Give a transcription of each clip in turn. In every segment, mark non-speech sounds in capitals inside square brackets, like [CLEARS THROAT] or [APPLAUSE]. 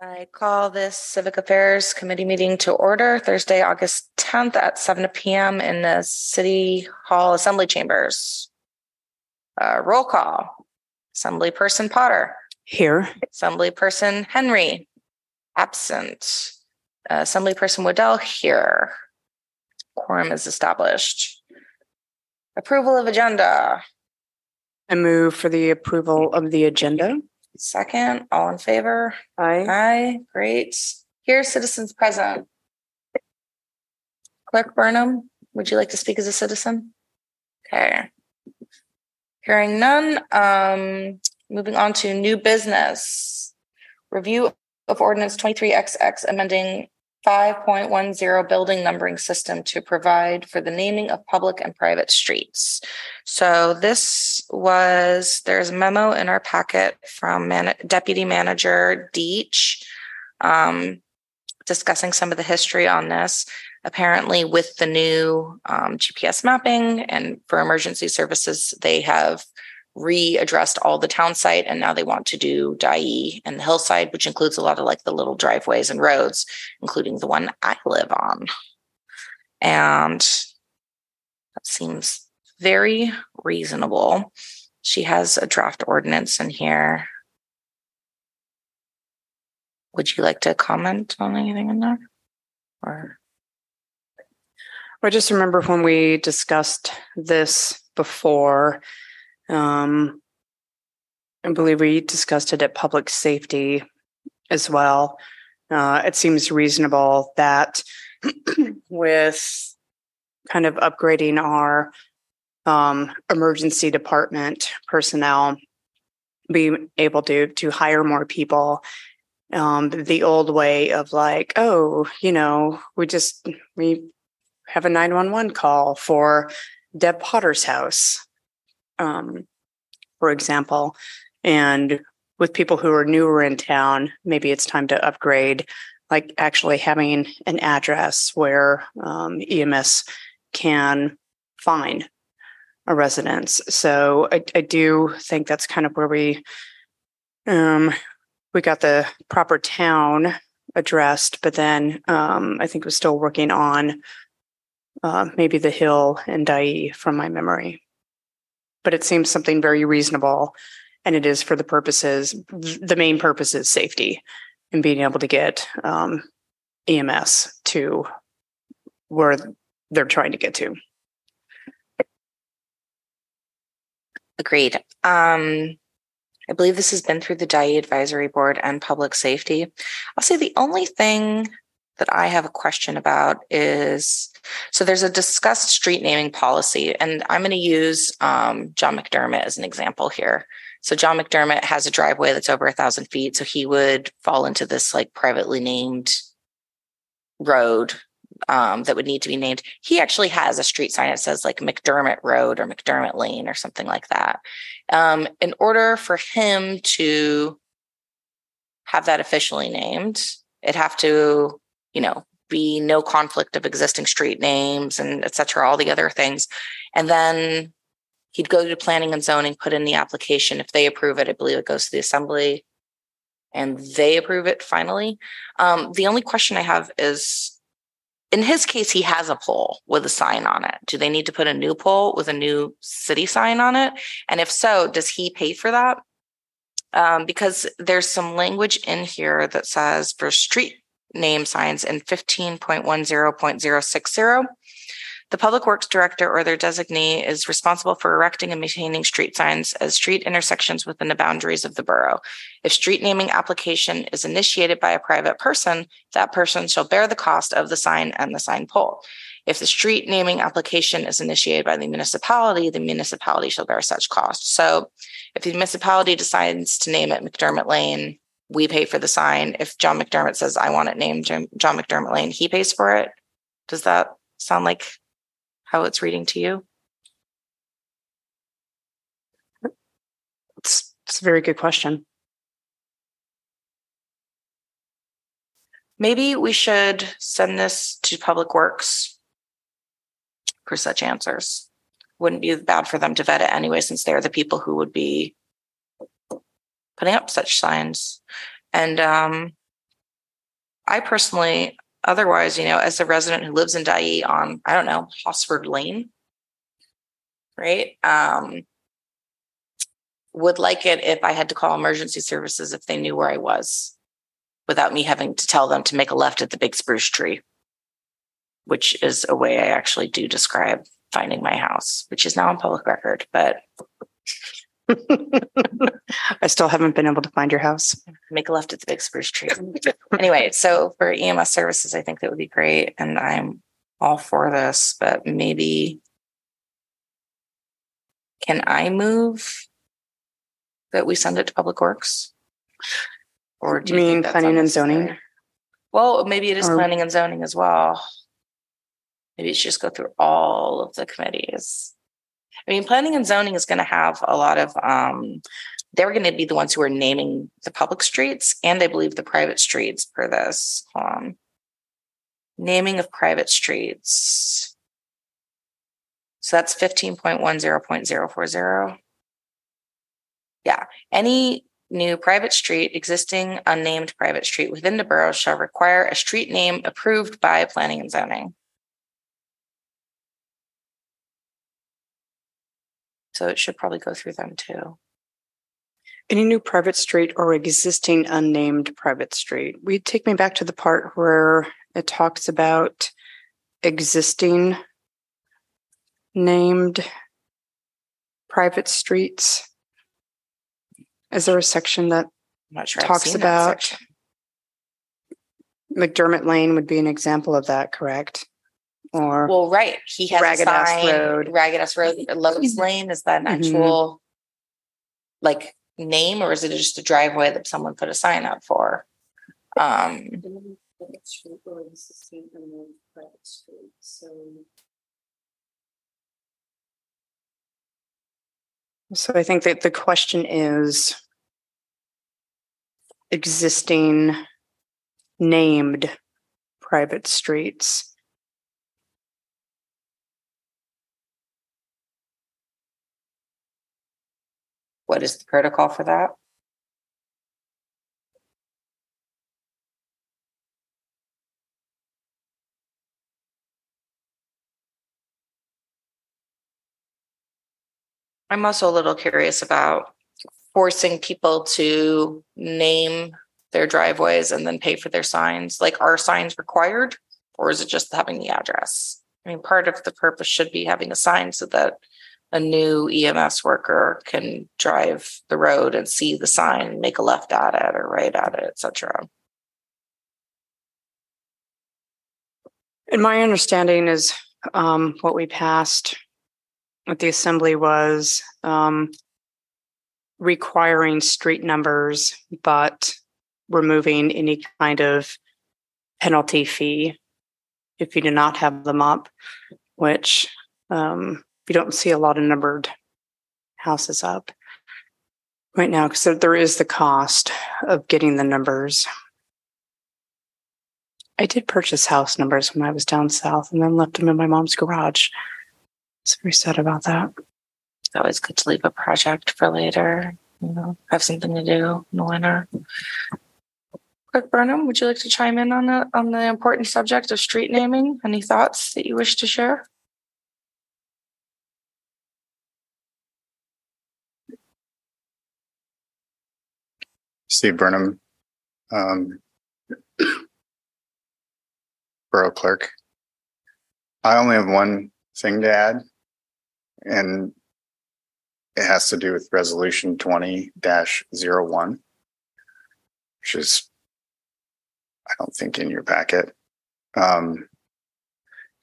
I call this Civic Affairs Committee meeting to order Thursday, August 10th at 7 p.m. in the City Hall Assembly Chambers. Uh, roll call. Assemblyperson Potter, Here. Assemblyperson Henry, absent. Uh, Assemblyperson Waddell here. Quorum is established. Approval of agenda. I move for the approval of the agenda. Second, all in favor? Aye. Aye, great. Here, citizens present. Clerk Burnham, would you like to speak as a citizen? Okay. Hearing none, um, moving on to new business. Review of ordinance twenty-three XX amending five point one zero building numbering system to provide for the naming of public and private streets. So this was, there's a memo in our packet from Man- Deputy Manager Deach um, discussing some of the history on this. Apparently, with the new um, GPS mapping and for emergency services, they have readdressed all the town site and now they want to do Dyea and the hillside, which includes a lot of like the little driveways and roads, including the one I live on. And that seems very reasonable. She has a draft ordinance in here. Would you like to comment on anything in there? Or I just remember when we discussed this before. Um, I believe we discussed it at public safety as well. Uh, it seems reasonable that [CLEARS THROAT] with kind of upgrading our um, emergency department personnel, being able to to hire more people. Um, the old way of like, oh, you know, we just we have a 911 call for Deb Potter's house, um, for example. And with people who are newer in town, maybe it's time to upgrade, like actually having an address where um, EMS can find a residence. So I, I do think that's kind of where we um, we got the proper town addressed, but then um, I think we're still working on uh, maybe the hill and Dyea from my memory. But it seems something very reasonable, and it is for the purposes. The main purpose is safety and being able to get um, EMS to where they're trying to get to. agreed. Um, I believe this has been through the Dyea Advisory Board and Public Safety. I'll say the only thing that I have a question about is so there's a discussed street naming policy, and I'm going to use um, John McDermott as an example here. So John McDermott has a driveway that's over a thousand feet, so he would fall into this like privately named road um, that would need to be named. He actually has a street sign that says like McDermott Road or McDermott Lane or something like that. Um, in order for him to have that officially named, it'd have to, you know, be no conflict of existing street names and et cetera, all the other things. And then he'd go to planning and zoning, put in the application. If they approve it, I believe it goes to the assembly and they approve it finally. Um, the only question I have is in his case, he has a pole with a sign on it. Do they need to put a new pole with a new city sign on it? And if so, does he pay for that? Um, because there's some language in here that says for street name signs in 15.10.060, the Public Works Director or their designee is responsible for erecting and maintaining street signs as street intersections within the boundaries of the borough. If street naming application is initiated by a private person, that person shall bear the cost of the sign and the sign pole. If the street naming application is initiated by the municipality, the municipality shall bear such cost. So if the municipality decides to name it McDermott Lane, we pay for the sign. If John McDermott says, I want it named John McDermott Lane, he pays for it. Does that sound like how it's reading to you? It's, it's a very good question. Maybe we should send this to Public Works for such answers. Wouldn't be bad for them to vet it anyway, since they're the people who would be putting up such signs. And um, I personally, otherwise, you know, as a resident who lives in Dyea on, I don't know, Hosford Lane, right? Um, would like it if I had to call emergency services if they knew where I was without me having to tell them to make a left at the big spruce tree, which is a way I actually do describe finding my house, which is now on public record. But [LAUGHS] I still haven't been able to find your house. Make a left at the big spruce tree. anyway, so for EMS services, I think that would be great. And I'm all for this, but maybe can I move that we send it to Public Works? Or do you, mean planning and zoning? Well, maybe it is or, planning and zoning as well. Maybe it should just go through all of the committees. I mean, planning and zoning is going to have a lot of, um, they're going to be the ones who are naming the public streets and I believe the private streets for this. Um, naming of private streets. So that's 15.10.040. Yeah. Any new private street, existing unnamed private street within the borough shall require a street name approved by planning and zoning. So it should probably go through them too. Any new private street or existing unnamed private street. We take me back to the part where it talks about existing named private streets. Is there a section that sure talks about McDermott Lane would be an example of that, correct? Or well, right. He has Ragged a sign, Road. Ragged Ass Road. [LAUGHS] Lowe's Lane is that an mm-hmm. actual like name, or is it just a driveway that someone put a sign up for? Um, so I think that the question is existing named private streets. What is the protocol for that? I'm also a little curious about forcing people to name their driveways and then pay for their signs. Like, are signs required or is it just having the address? I mean, part of the purpose should be having a sign so that a new EMS worker can drive the road and see the sign, make a left at it or right at it, etc. And my understanding is um, what we passed with the assembly was um, requiring street numbers, but removing any kind of penalty fee if you do not have them up, which um, you don't see a lot of numbered houses up right now because there, is the cost of getting the numbers. I did purchase house numbers when I was down south and then left them in my mom's garage. It's very sad about that. It's always good to leave a project for later, you know, have something to do in the winter. Clerk Burnham, would you like to chime in on the on the important subject of street naming? Any thoughts that you wish to share? Steve Burnham, um, [COUGHS] borough clerk. I only have one thing to add, and it has to do with resolution 20 01, which is, I don't think, in your packet. Um,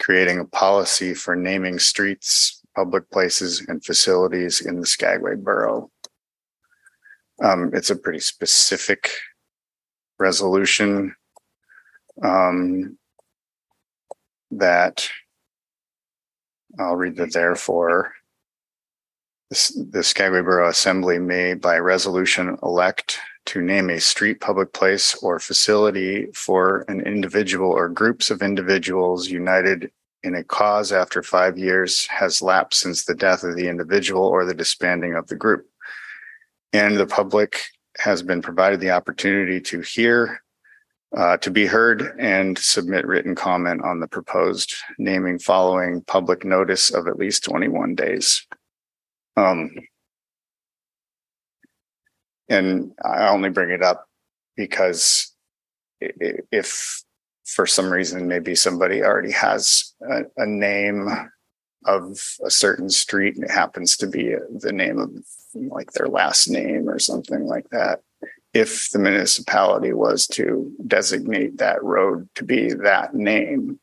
creating a policy for naming streets, public places, and facilities in the Skagway Borough. Um, it's a pretty specific resolution um, that I'll read the therefore. The Skagway Borough Assembly may, by resolution, elect to name a street, public place, or facility for an individual or groups of individuals united in a cause after five years has lapsed since the death of the individual or the disbanding of the group and the public has been provided the opportunity to hear uh, to be heard and submit written comment on the proposed naming following public notice of at least twenty-one days. Um, and I only bring it up because if for some reason maybe somebody already has a, a name of a certain street and it happens to be the name of like their last name or something like that. If the municipality was to designate that road to be that name,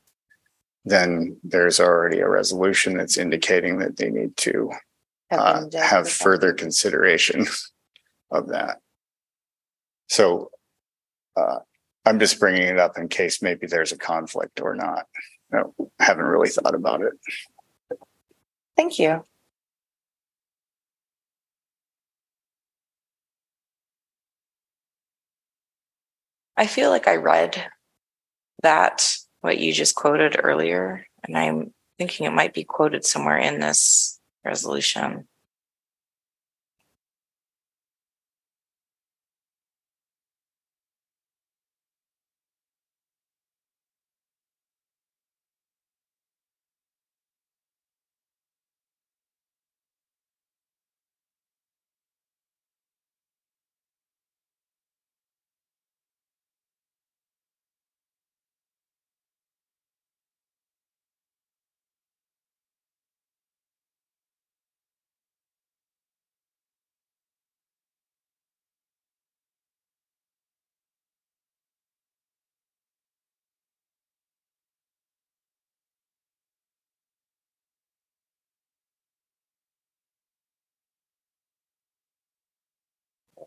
then there's already a resolution that's indicating that they need to uh, have further consideration [LAUGHS] of that. So uh, I'm just bringing it up in case maybe there's a conflict or not. No, haven't really thought about it. Thank you. I feel like I read that, what you just quoted earlier, and I'm thinking it might be quoted somewhere in this resolution.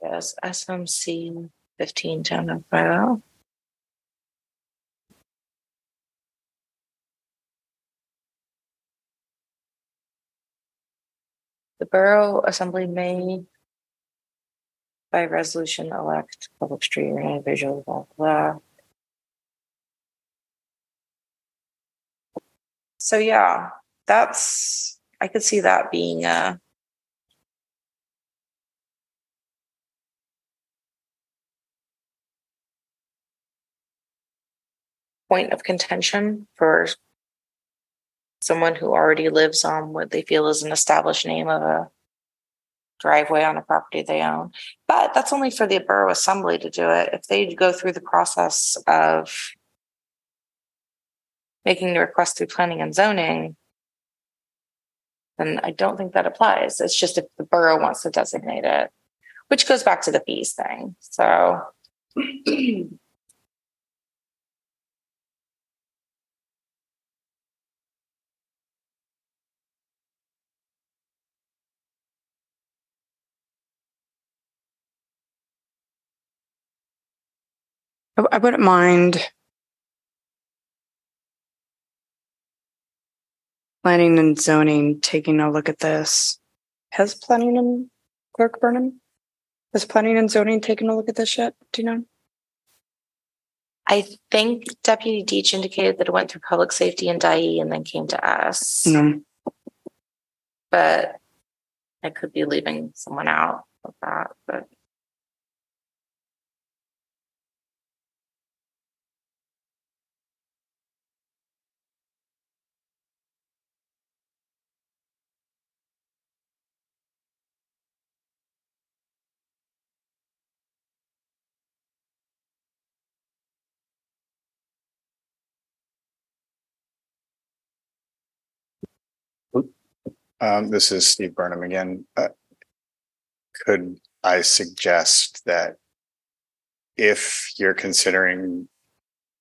Yes, SMC fifteen ten oh five oh. The Borough Assembly may by resolution elect public street or individual, blah, blah. So yeah, that's, I could see that being a point of contention for someone who already lives on what they feel is an established name of a driveway on a property they own. But that's only for the borough assembly to do it. If they go through the process of making the request through planning and zoning, then I don't think that applies. It's just if the borough wants to designate it, which goes back to the fees thing. So [CLEARS THROAT] I, I wouldn't mind planning and zoning taking a look at this. Has planning and clerk Burnham? Has planning and zoning taken a look at this yet? Do you know? I think Deputy Deach indicated that it went through public safety and Dyea and then came to us. No. But I could be leaving someone out of that, but Um, this is Steve Burnham again. Uh, could I suggest that if you're considering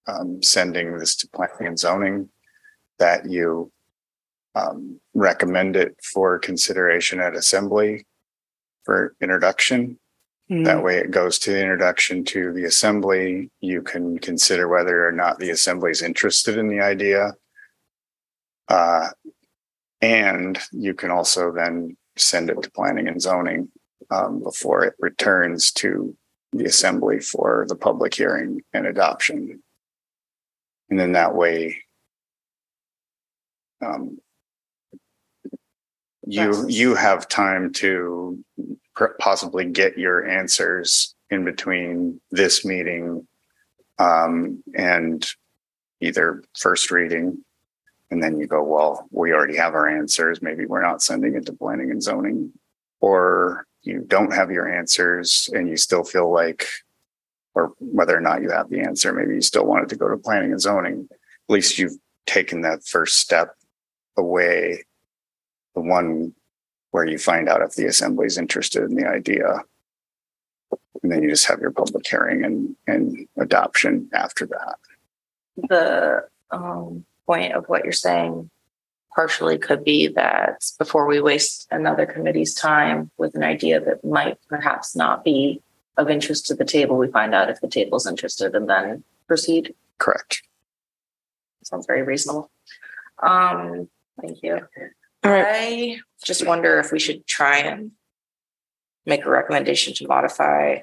um, sending this to planning and zoning, that you um, recommend it for consideration at assembly for introduction? That way it goes to the introduction to the assembly. You can consider whether or not the assembly is interested in the idea. Uh, and you can also then send it to planning and zoning um, before it returns to the assembly for the public hearing and adoption. And then that way, um, you you have time to possibly get your answers in between this meeting Um, and either first reading, and then you go, well, we already have our answers. Maybe we're not sending it to planning and zoning. Or you don't have your answers and you still feel like, or whether or not you have the answer, maybe you still want it to go to planning and zoning. At least you've taken that first step away, the one where you find out if the assembly is interested in the idea. And then you just have your public hearing and, and adoption after that. The um, point of what you're saying partially could be that before we waste another committee's time with an idea that might perhaps not be of interest to the table, we find out if the table's interested and then proceed. Correct. Sounds very reasonable. Um, thank you. All right. I just wonder if we should try and make a recommendation to modify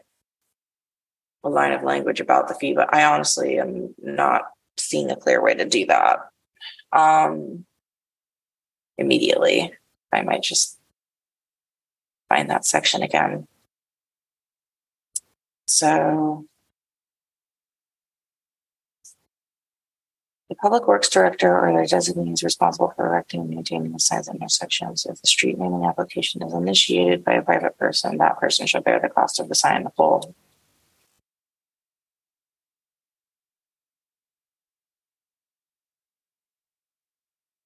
a line of language about the fee, but I honestly am not seeing a clear way to do that. Um, immediately, I might just find that section again. So The public works director or their designee is responsible for erecting and maintaining the signs at intersections. If the street naming application is initiated by a private person, that person shall bear the cost of the sign the pole.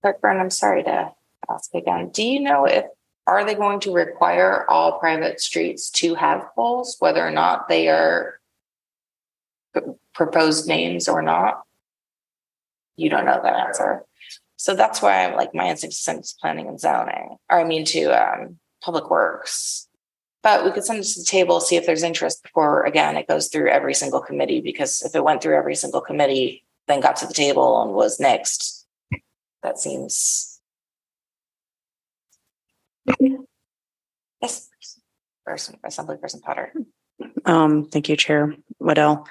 Clerk Byrne, I'm sorry to ask again. Do you know if are they going to require all private streets to have poles, whether or not they are proposed names or not? You don't know that answer. So that's why I'm like my instinct to planning and zoning, or I mean to um, public works. But we could send it to the table, see if there's interest before again it goes through every single committee. Because if it went through every single committee, then got to the table and was next, that seems yes, person, Assembly Person Potter. Um, thank you, Chair Waddell.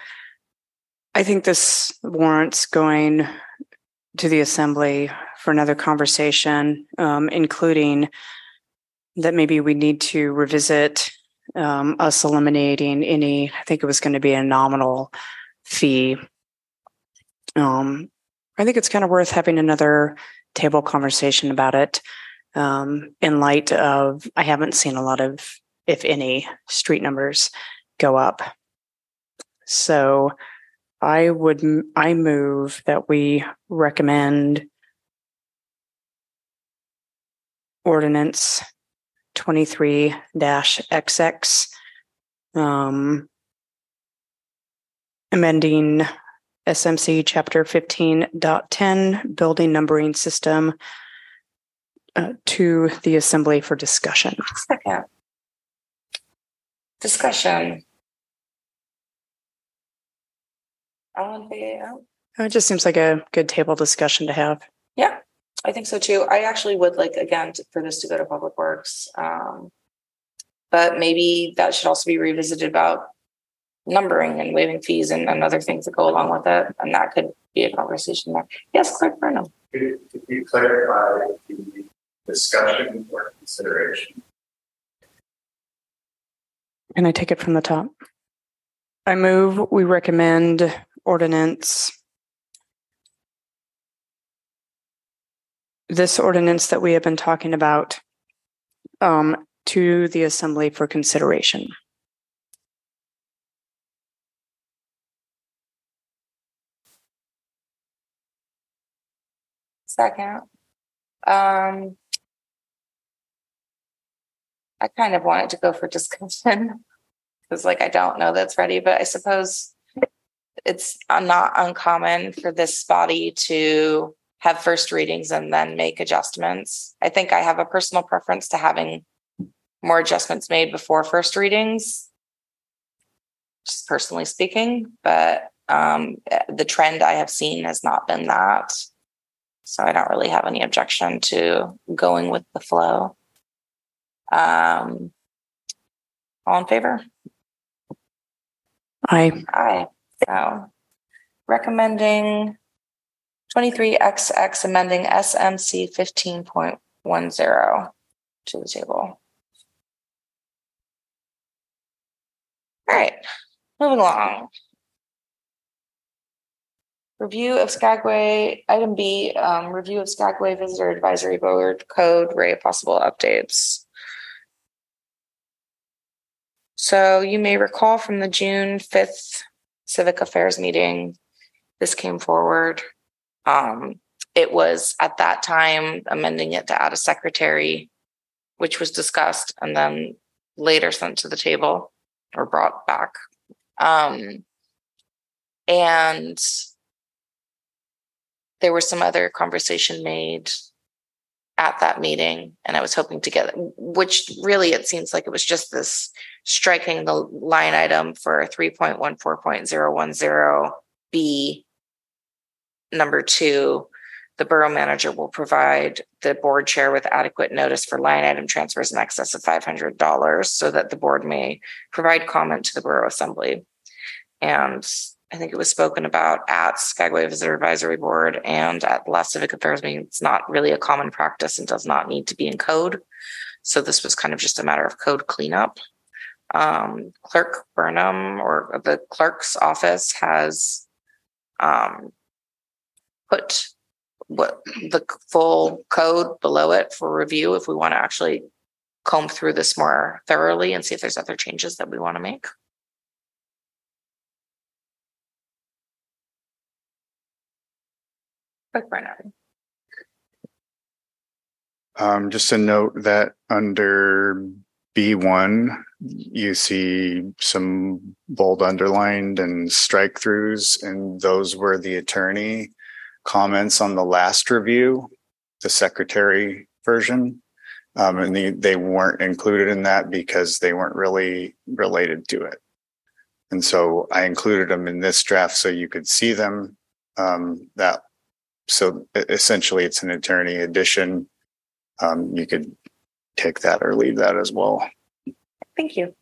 I think this warrants going to the assembly for another conversation, um, including that maybe we need to revisit um, us eliminating any, I think it was going to be a nominal fee. Um, I think it's kind of worth having another table conversation about it um, in light of I haven't seen a lot of, if any, street numbers go up. So I would I move that we recommend ordinance 23-XX um, amending SMC chapter 15.10 building numbering system uh, to the assembly for discussion. Second. Discussion. Favor? It just seems like a good table discussion to have. Yeah, I think so too. I actually would like again to, for this to go to Public Works. Um, but maybe that should also be revisited about numbering and waiving fees and, and other things that go along with it. And that could be a conversation there. Yes, Clerk Burnham. Could could you clarify the discussion or consideration? Can I take it from the top? I move we recommend ordinance. This ordinance that we have been talking about um, to the assembly for consideration. Second. Um, I kind of wanted to go for discussion [LAUGHS] because, like, I don't know that's ready, but I suppose it's not uncommon for this body to have first readings and then make adjustments. I think I have a personal preference to having more adjustments made before first readings, just personally speaking. But um, the trend I have seen has not been that. So I don't really have any objection to going with the flow. Um, all in favor? I Aye. So recommending 23XX amending SMC 15.10 to the table. All right, moving along. Review of Skagway, item B, um, review of Skagway Visitor Advisory Board Code, Ray, possible updates. So you may recall from the June fifth Civic Affairs meeting, this came forward. Um, it was at that time amending it to add a secretary, which was discussed and then later sent to the table or brought back. Um, and there was some other conversation made at that meeting and i was hoping to get which really it seems like it was just this striking the line item for 3.14.010b number two the borough manager will provide the board chair with adequate notice for line item transfers in excess of $500 so that the board may provide comment to the borough assembly. And I think it was spoken about at Skagway Visitor Advisory Board and at last Civic Affairs meeting. It's not really a common practice and does not need to be in code. So this was kind of just a matter of code cleanup. Um, Clerk Burnham or the clerk's office has um, put what the full code below it for review if we want to actually comb through this more thoroughly and see if there's other changes that we want to make. Runner. Um, just a note that under B one, you see some bold underlined and strike throughs, and those were the attorney comments on the last review, the secretary version. Um, and they, they weren't included in that because they weren't really related to it. And so I included them in this draft so you could see them. Um, that so essentially it's an attorney addition. Um, you could take that or leave that as well. Thank you.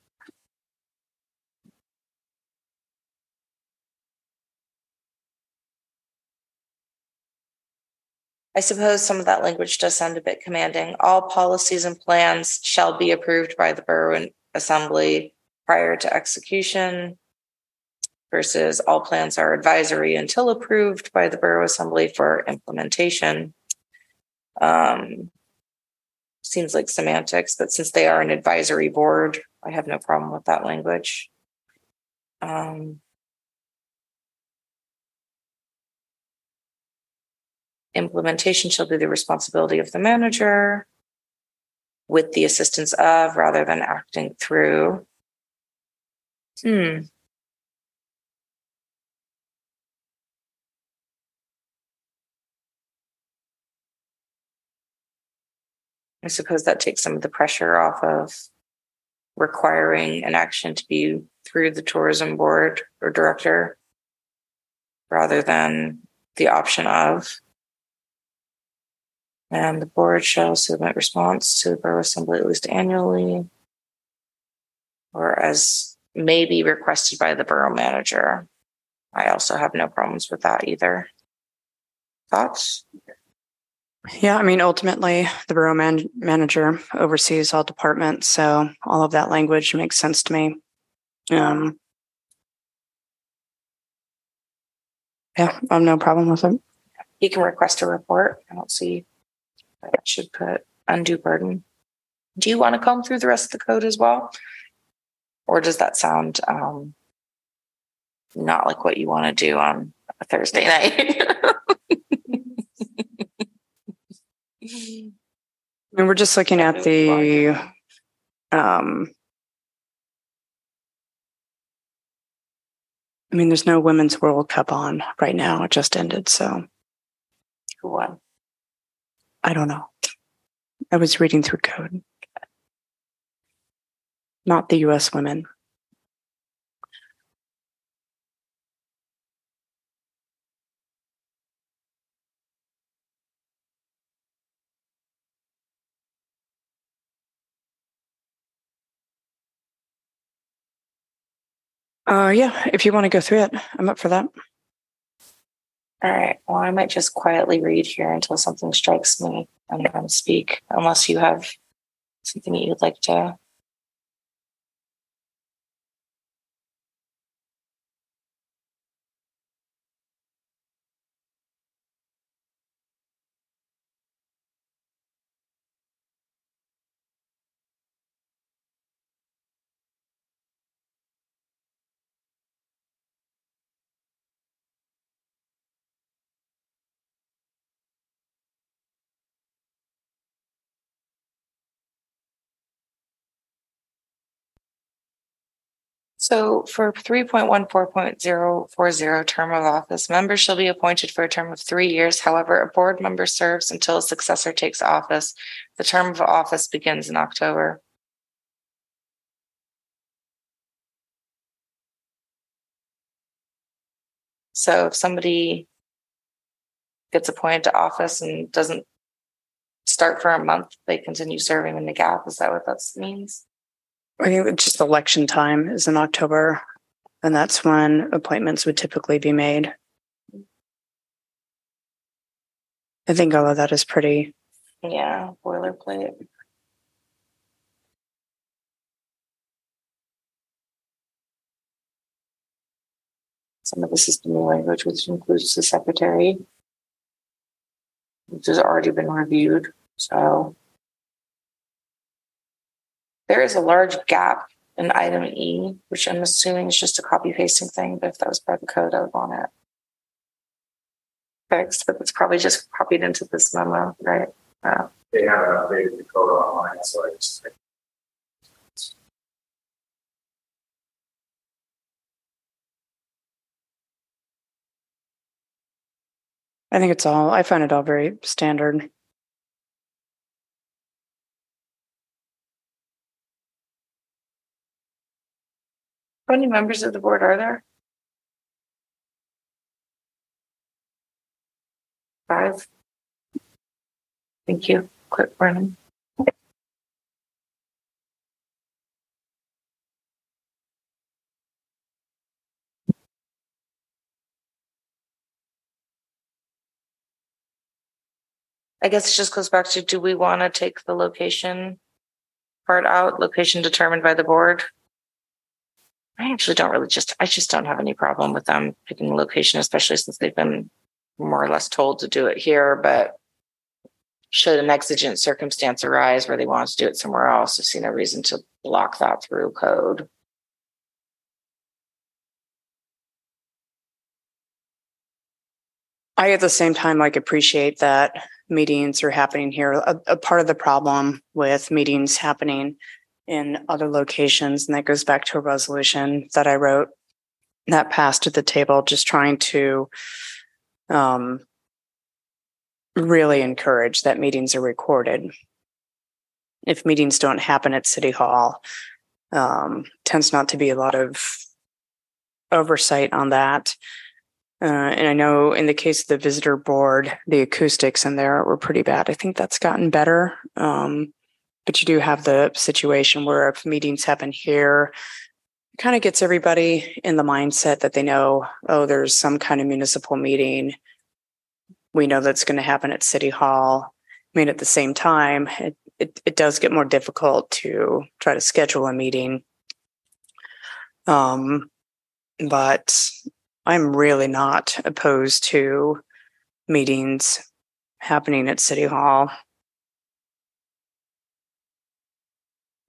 I suppose some of that language does sound a bit commanding. All policies and plans shall be approved by the Borough Assembly prior to execution versus all plans are advisory until approved by the Borough Assembly for implementation. Um, seems like semantics, but since they are an advisory board, I have no problem with that language. Um, implementation shall be the responsibility of the manager with the assistance of rather than acting through. Hmm. I suppose that takes some of the pressure off of requiring an action to be through the tourism board or director rather than the option of. And the board shall submit response to the borough assembly at least annually or as may be requested by the borough manager. I also have no problems with that either. Thoughts? Yeah, I mean, ultimately, the borough man- manager oversees all departments, so all of that language makes sense to me. Um, yeah, I have no problem with it. He can request a report. I don't see that should put undue burden. Do you want to comb through the rest of the code as well? Or does that sound um, not like what you want to do on a Thursday [LAUGHS] night? I mean, we're just looking at the um, I mean, there's no women's World Cup on right now. It just ended, so Who won? I don't know. I was reading through code. Not the US women. Uh yeah, if you want to go through it, I'm up for that. All right. Well, I might just quietly read here until something strikes me and then speak, unless you have something that you'd like to. So for three point one four point zero four zero term of office, members shall be appointed for a term of three years. However, a board member serves until a successor takes office. The term of office begins in October. So if somebody gets appointed to office and doesn't start for a month, they continue serving in the gap. Is that what that means? I think it's just election time is in October, and that's when appointments would typically be made. I think all of that is pretty, Yeah, boilerplate. Some of this is the new language, which includes the secretary. Which has already been reviewed, so. There is a large gap in item E, which I'm assuming is just a copy pasting thing, but if that was part of the code, I would want it. Fixed, but it's probably just copied into this memo, right? Uh, They haven't updated the code online, so I just. I think it's all, I find it all very standard. How many members of the board are there? Five. Thank you. Quick, Brennan. I guess it just goes back to, do we want to take the location part out, location determined by the board? I actually don't really just, I just don't have any problem with them picking a location, especially since they've been more or less told to do it here, but should an exigent circumstance arise where they want to do it somewhere else, I see no reason to block that through code. I at the same time like appreciate that meetings are happening here. A, a part of the problem with meetings happening in other locations, and that goes back to a resolution that I wrote that passed at the table, just trying to um, really encourage that meetings are recorded. If meetings don't happen at City Hall, um, tends not to be a lot of oversight on that. Uh, and I know in the case of the visitor board, the acoustics in there were pretty bad. I think that's gotten better. Um, but you do have the situation where if meetings happen here, it kind of gets everybody in the mindset that they know, oh, there's some kind of municipal meeting. We know that's going to happen at City Hall. I mean, at the same time, it, it, it does get more difficult to try to schedule a meeting. Um, but I'm really not opposed to meetings happening at City Hall.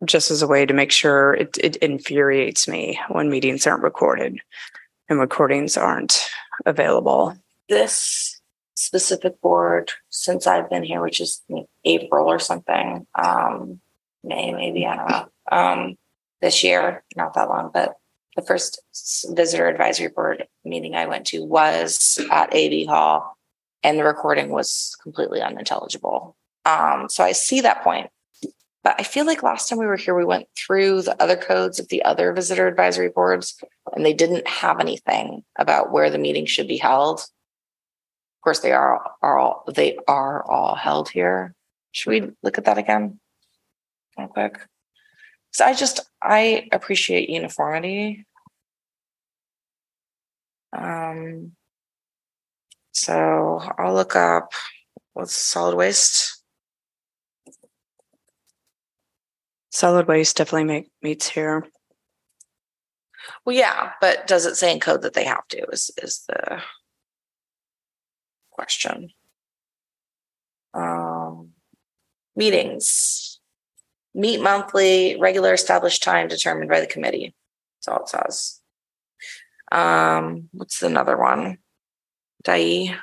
Just as a way to make sure it, it infuriates me when meetings aren't recorded and recordings aren't available. This specific board, since I've been here, which is April or something, um, May, maybe, I don't know, um, this year, not that long, but the first visitor advisory board meeting I went to was at AV Hall and the recording was completely unintelligible. Um, so I see that point. But I feel like last time we were here, we went through the other codes of the other visitor advisory boards and they didn't have anything about where the meeting should be held. Of course, they are, are all, they are all held here. Should we look at that again? Real quick. So I just, I appreciate uniformity. Um, so I'll look up what's solid waste. Solid waste definitely make, meets here. Well, yeah, but does it say in code that they have to is, is the question. Um, meetings. Meet monthly, regular established time determined by the committee. That's all it says. Um, what's another one? Dyea.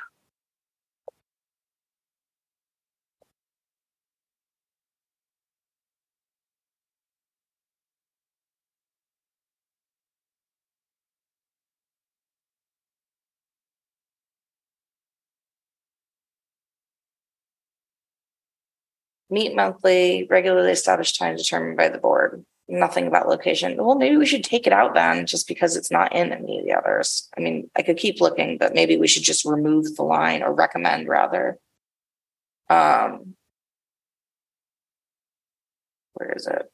Meet monthly, regularly established time determined by the board. Nothing about location. Well, maybe we should take it out then, just because it's not in any of the others. I mean, I could keep looking, but maybe we should just remove the line or recommend rather. Um. Where is it?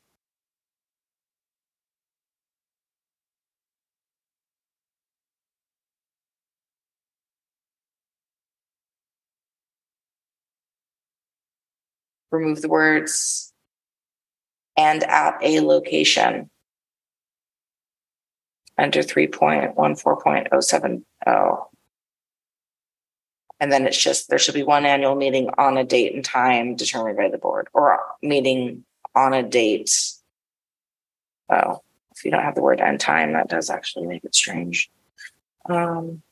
Remove the words and at a location under three point one four point oh seven oh. And then it's just, there should be one annual meeting on a date and time determined by the board or meeting on a date. Oh, if you don't have the word end time, that does actually make it strange. Um,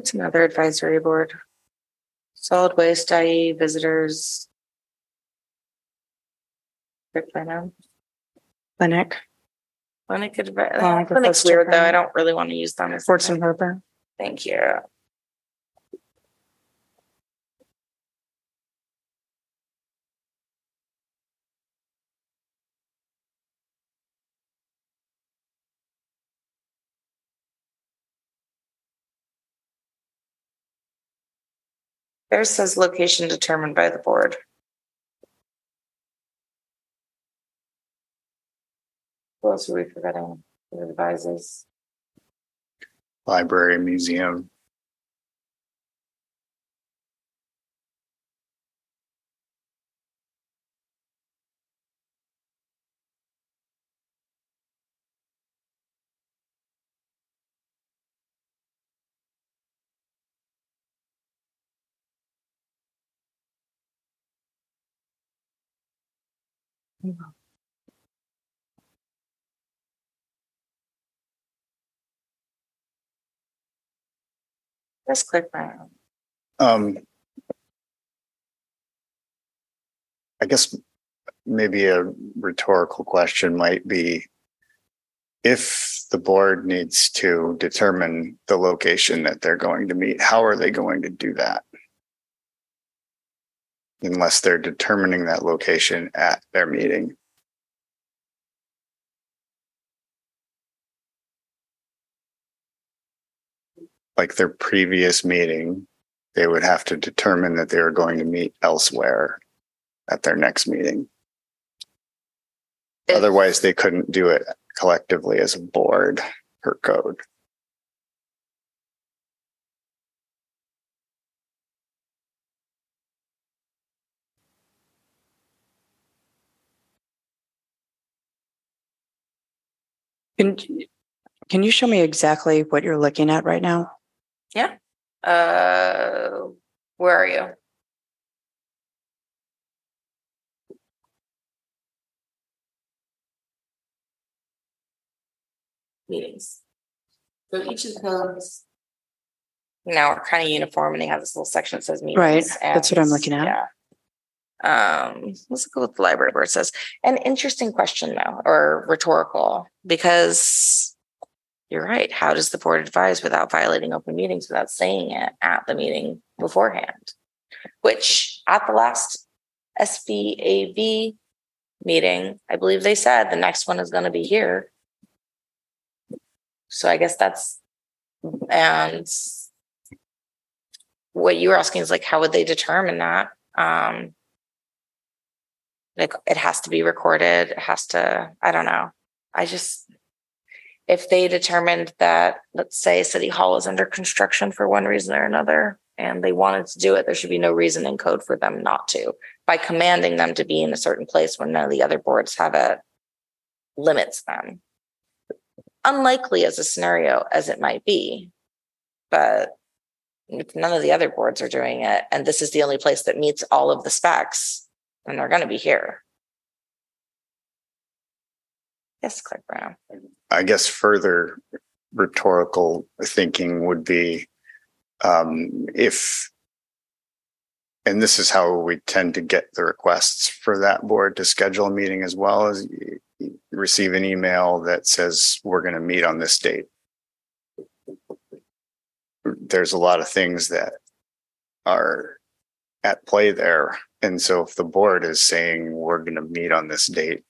What's another advisory board? Solid waste, IE visitors. Clinic, Clinic advi- Oh, I uh, Clinic's weird though. I don't really want to use them. as- Ports and Harbor. Thank you. There says location determined by the board. Who else are we forgetting? Who advises? Library, museum, Just click um. I guess maybe a rhetorical question might be. If the board needs to determine the location that they're going to meet, how are they going to do that? Unless they're determining that location at their meeting. Like their previous meeting, they would have to determine that they were going to meet elsewhere at their next meeting. Otherwise, they couldn't do it collectively as a board per code. Can, can you show me exactly what you're looking at right now? Yeah. Uh, where are you? Meetings. So each of the codes. Now are kind of uniform and they have this little section that says meetings. Right, that's what I'm looking at. Yeah. Um, let's at what the library board says. An interesting question though, or rhetorical, because you're right. How does the board advise without violating open meetings without saying it at the meeting beforehand? Which at the last SBAV meeting, I believe they said the next one is going to be here. So I guess that's, and what you were asking is like, how would they determine that? Um, like it has to be recorded, it has to, I don't know. I just, if they determined that, let's say City Hall is under construction for one reason or another, and they wanted to do it, there should be no reason in code for them not to. By commanding them to be in a certain place when none of the other boards have it, limits them. Unlikely as a scenario as it might be, but none of the other boards are doing it, and this is the only place that meets all of the specs, then they're going to be here. Yes, Clerk Brown. I guess further rhetorical thinking would be um, if, and this is how we tend to get the requests for that board to schedule a meeting as well as receive an email that says, we're going to meet on this date. There's a lot of things that are at play there. And so if the board is saying, we're going to meet on this date,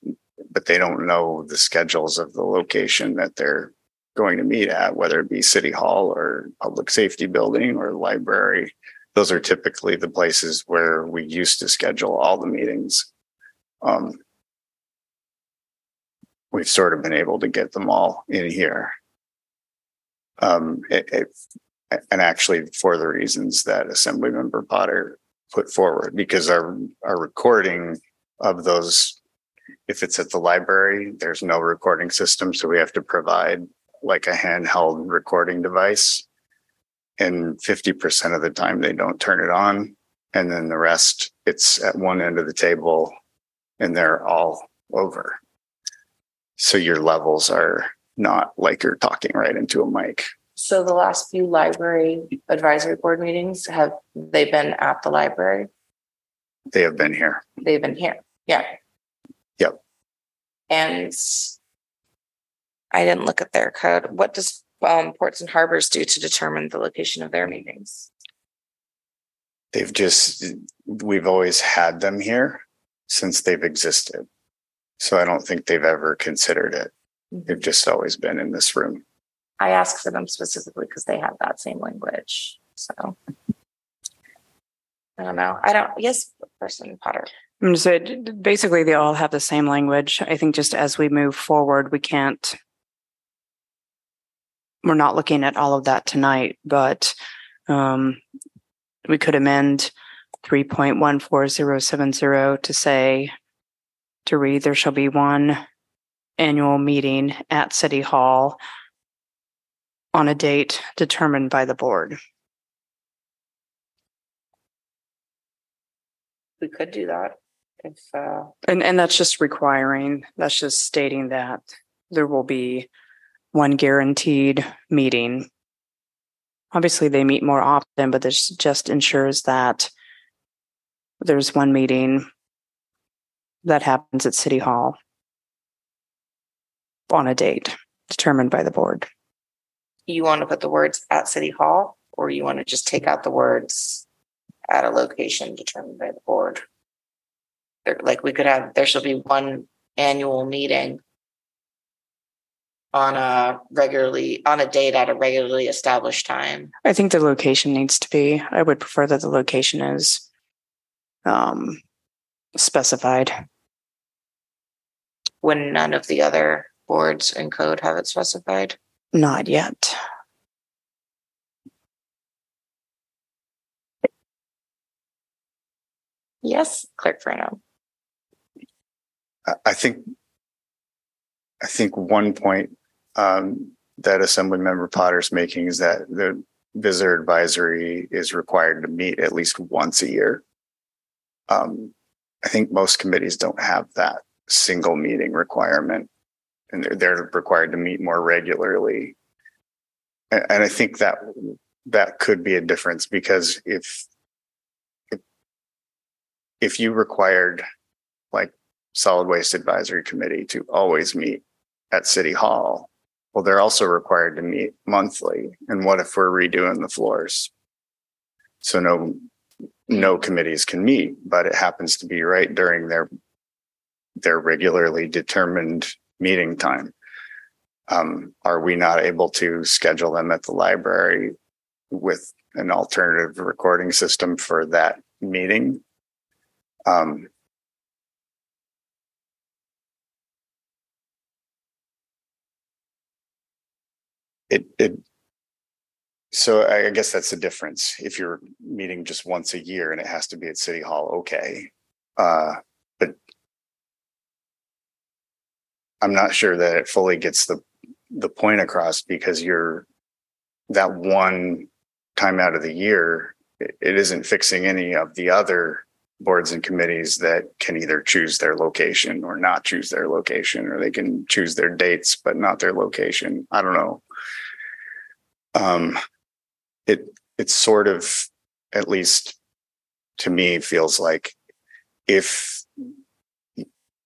but they don't know the schedules of the location that they're going to meet at, whether it be city hall or public safety building or library. Those are typically the places where we used to schedule all the meetings. Um, we've sort of been able to get them all in here. Um, it, it, and actually for the reasons that Assemblymember Potter put forward, because our, our recording of those if it's at the library, there's no recording system, so we have to provide like a handheld recording device. And fifty percent of the time they don't turn it on. And then the rest, it's at one end of the table and they're all over. So your levels are not like you're talking right into a mic. So the last few library advisory board meetings, have they been at the library? They have been here. They've been here. Yeah. Yep. And I didn't look at their code. What does um, ports and harbors do to determine the location of their meetings? They've just, we've always had them here since they've existed. So I don't think they've ever considered it. They've just always been in this room. I asked for them specifically because they have that same language. So I don't know. I don't. Yes, person Potter. Say d- basically they all have the same language. I think just as we move forward, we can't. We're not looking at all of that tonight, but um, we could amend 3.14070 to say to read there shall be one annual meeting at City Hall on a date determined by the board. We could do that if uh, And and that's just requiring, that's just stating that there will be one guaranteed meeting. Obviously, they meet more often, but this just ensures that there's one meeting that happens at City Hall on a date determined by the board. You want to put the words at City Hall, or you want to just take out the words at a location determined by the board. There, like we could have, there shall be one annual meeting on a regularly on a date at a regularly established time. I think the location needs to be, I would prefer that the location is um, specified. When none of the other boards and code have it specified. Not yet. Yes, Clerk Frano. I- I think, I think one point um, that Assemblymember Potter's making is that the visitor advisory is required to meet at least once a year. Um, I think most committees don't have that single meeting requirement, and they're, they're required to meet more regularly. And, I think that that could be a difference because if if, if you required like solid waste advisory committee to always meet at city hall well they're also required to meet monthly. And what if we're redoing the floors? So no no committees can meet but it happens to be right during their their regularly determined meeting time um, are we not able to schedule them at the library with an alternative recording system for that meeting um, it it so I guess that's the difference. If you're meeting just once a year and it has to be at City Hall, okay. Uh, but I'm not sure that it fully gets the the point across because you're that one time out of the year, it, it isn't fixing any of the other boards and committees that can either choose their location or not choose their location, or they can choose their dates but not their location. I don't know. Um, it it's sort of at least to me feels like if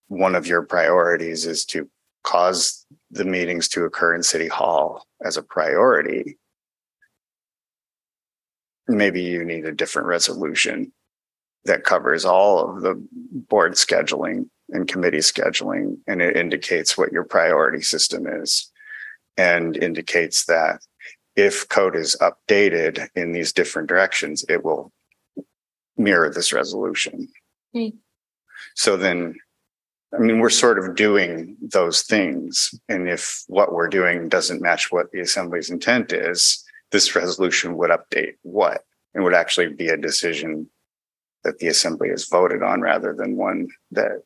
one of your priorities is to cause the meetings to occur in city hall as a priority maybe you need a different resolution that covers all of the board scheduling and committee scheduling and it indicates what your priority system is and indicates that if code is updated in these different directions it will mirror this resolution Hmm. so then i mean we're sort of doing those things and if what we're doing doesn't match what the assembly's intent is this resolution would update what and would actually be a decision that the assembly has voted on rather than one that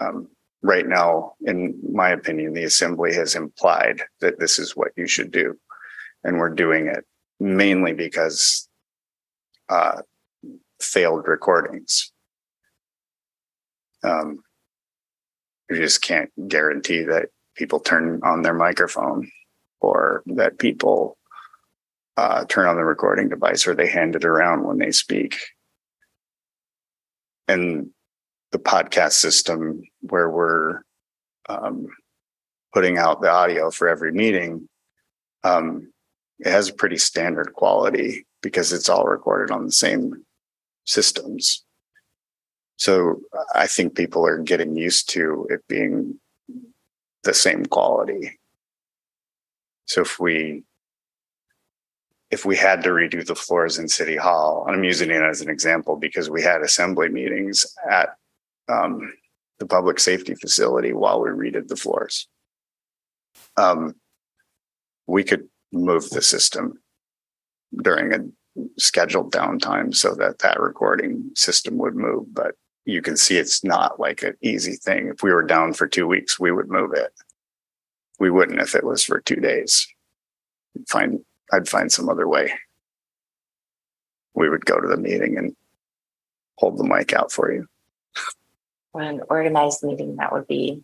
um, right now, in my opinion, the assembly has implied that this is what you should do. And we're doing it mainly because uh, failed recordings. Um, you just can't guarantee that people turn on their microphone or that people uh, turn on the recording device or they hand it around when they speak. And the podcast system where we're um, putting out the audio for every meeting, um, it has a pretty standard quality because it's all recorded on the same systems. So I think people are getting used to it being the same quality. So if we if we had to redo the floors in City Hall, and I'm using it as an example because we had assembly meetings at um, the public safety facility while we redid the floors. Um, we could move the system during a scheduled downtime so that that recording system would move, but you can see it's not like an easy thing. If we were down for two weeks, we would move it. We wouldn't if it was for two days. Find I'd find some other way. We would go to the meeting and hold the mic out for you. An organized meeting, that would be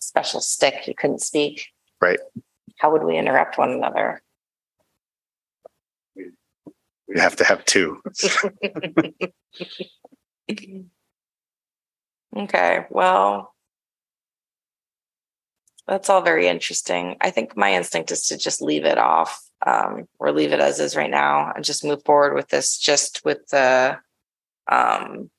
special stick. You couldn't speak. Right. How would we interrupt one another? We'd have to have two. [LAUGHS] [LAUGHS] Okay, well, that's all very interesting. I think my instinct is to just leave it off um, or leave it as is right now and just move forward with this, just with the um,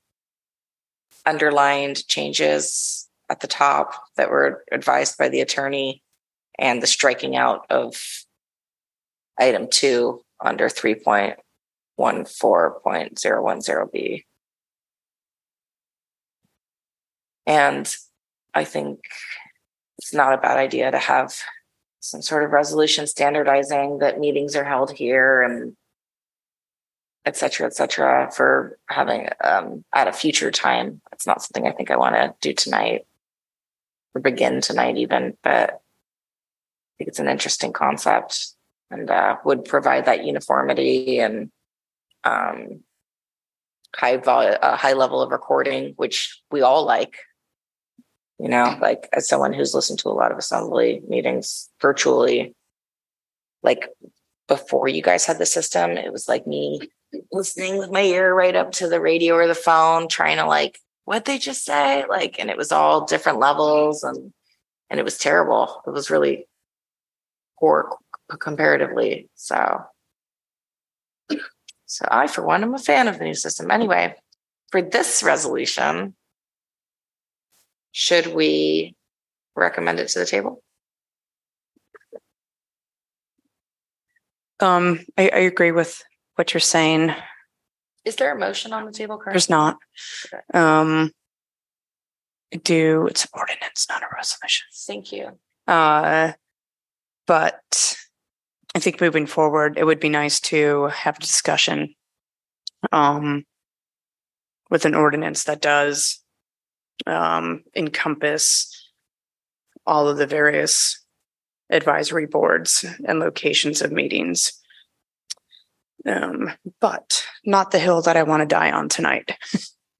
underlined changes at the top that were advised by the attorney and the striking out of item two under 3.14.010B. And I think it's not a bad idea to have some sort of resolution standardizing that meetings are held here and et cetera, et cetera, for having um, at a future time. It's not something I think I want to do tonight or begin tonight, even, but I think it's an interesting concept and uh, would provide that uniformity and um, high vol- a high level of recording, which we all like. You know, like as someone who's listened to a lot of assembly meetings virtually, like before you guys had the system, it was like me listening with my ear right up to the radio or the phone, trying to like, what they just say? Like, and it was all different levels and and it was terrible. It was really poor comparatively. So so I, for one, am a fan of the new system. Anyway, for this resolution, should we recommend it to the table? Um, I, I agree with what you're saying. Is there a motion on the table currently? There's not. Okay. Um, do it's an ordinance, not a resolution. Thank you. Uh, but I think moving forward, it would be nice to have a discussion um, with an ordinance that does um, encompass all of the various advisory boards and locations of meetings. Um, but not the hill that I want to die on tonight.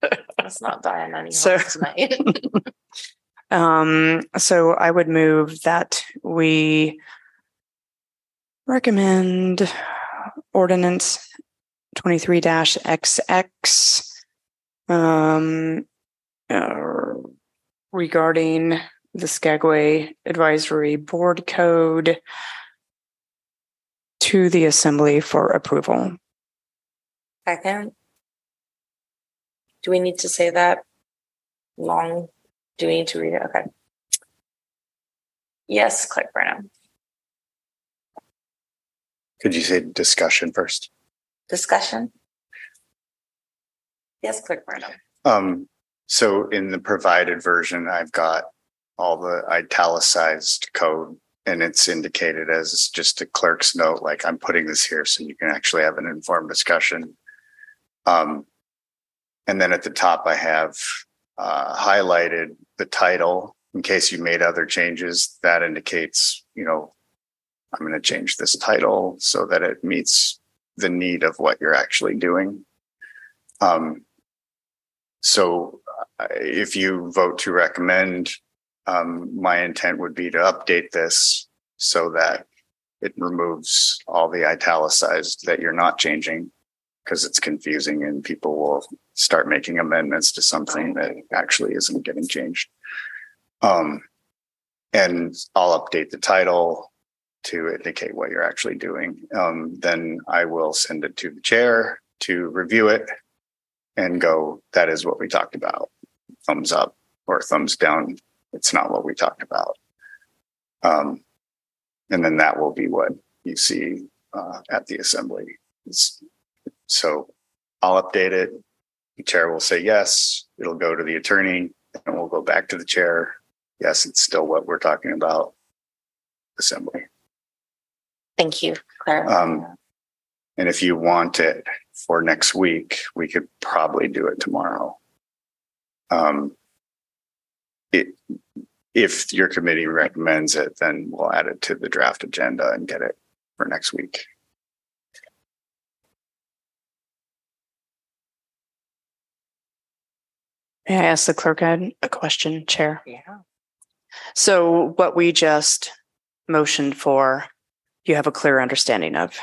[LAUGHS] Let's not die on any So- horse tonight. [LAUGHS] Um, so I would move that we recommend ordinance twenty-three XX um, uh, regarding the Skagway Advisory Board Code to the Assembly for approval. Second. Do we need to say that long? Do we need to read it? Okay. Yes, Clerk Brenham. Could you say discussion first? Discussion? Yes, Clerk Brenham. Um, so in the provided version, I've got all the italicized code and it's indicated as just a clerk's note, like I'm putting this here so you can actually have an informed discussion. Um, and then at the top, I have uh, highlighted the title in case you made other changes. That indicates, you know, I'm going to change this title so that it meets the need of what you're actually doing. Um, so if you vote to recommend, um, my intent would be to update this so that it removes all the italicized that you're not changing because it's confusing and people will start making amendments to something that actually isn't getting changed. Um, and I'll update the title to indicate what you're actually doing. Um, then I will send it to the chair to review it and go, that is what we talked about. Thumbs up or thumbs down. It's not what we talked about. Um, and then that will be what you see uh, at the assembly. It's, so I'll update it. The chair will say yes. It'll go to the attorney and we'll go back to the chair. Yes, it's still what we're talking about. Assembly. Thank you, Claire. Um, and if you want it for next week, we could probably do it tomorrow. Um, it, if your committee recommends it, then we'll add it to the draft agenda and get it for next week. May I ask the clerk a a question, Chair? yeah. So what we just motioned for, you have a clear understanding of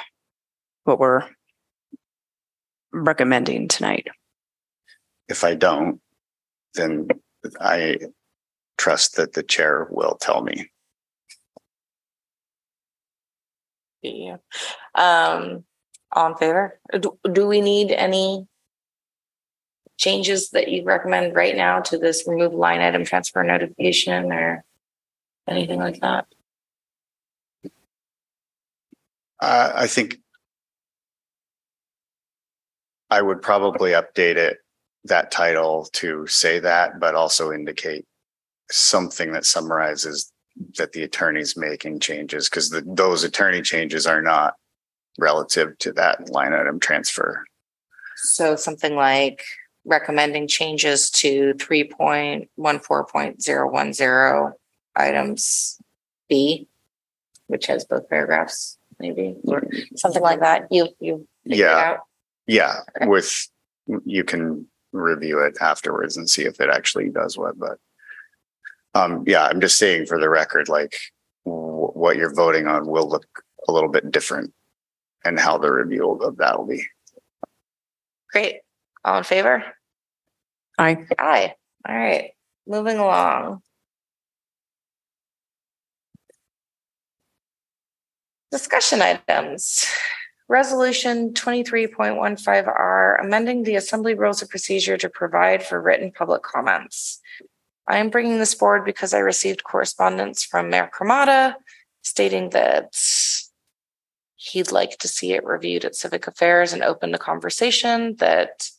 what we're recommending tonight. If I don't, then I trust that the chair will tell me. Yeah. Um, all in favor? Do, do we need any changes that you recommend right now to this remove line item transfer notification or anything like that? Uh, I think I would probably update it, that title to say that, but also indicate something that summarizes that the attorney's making changes because those attorney changes are not relative to that line item transfer. So something like recommending changes to three point one four point zero one zero items B, which has both paragraphs, maybe, or something like that. You, you. Yeah. Out? Yeah, with, you can review it afterwards and see if it actually does what, but um, yeah, I'm just saying for the record, like w- what you're voting on will look a little bit different and how the review of that will be. Great. All in favor? Aye. Aye. All right. Moving along. Discussion items. Resolution twenty-three point one five R, amending the Assembly Rules of Procedure to provide for written public comments. I am bringing this forward because I received correspondence from Mayor Cremata stating that he'd like to see it reviewed at Civic Affairs and open to conversation, that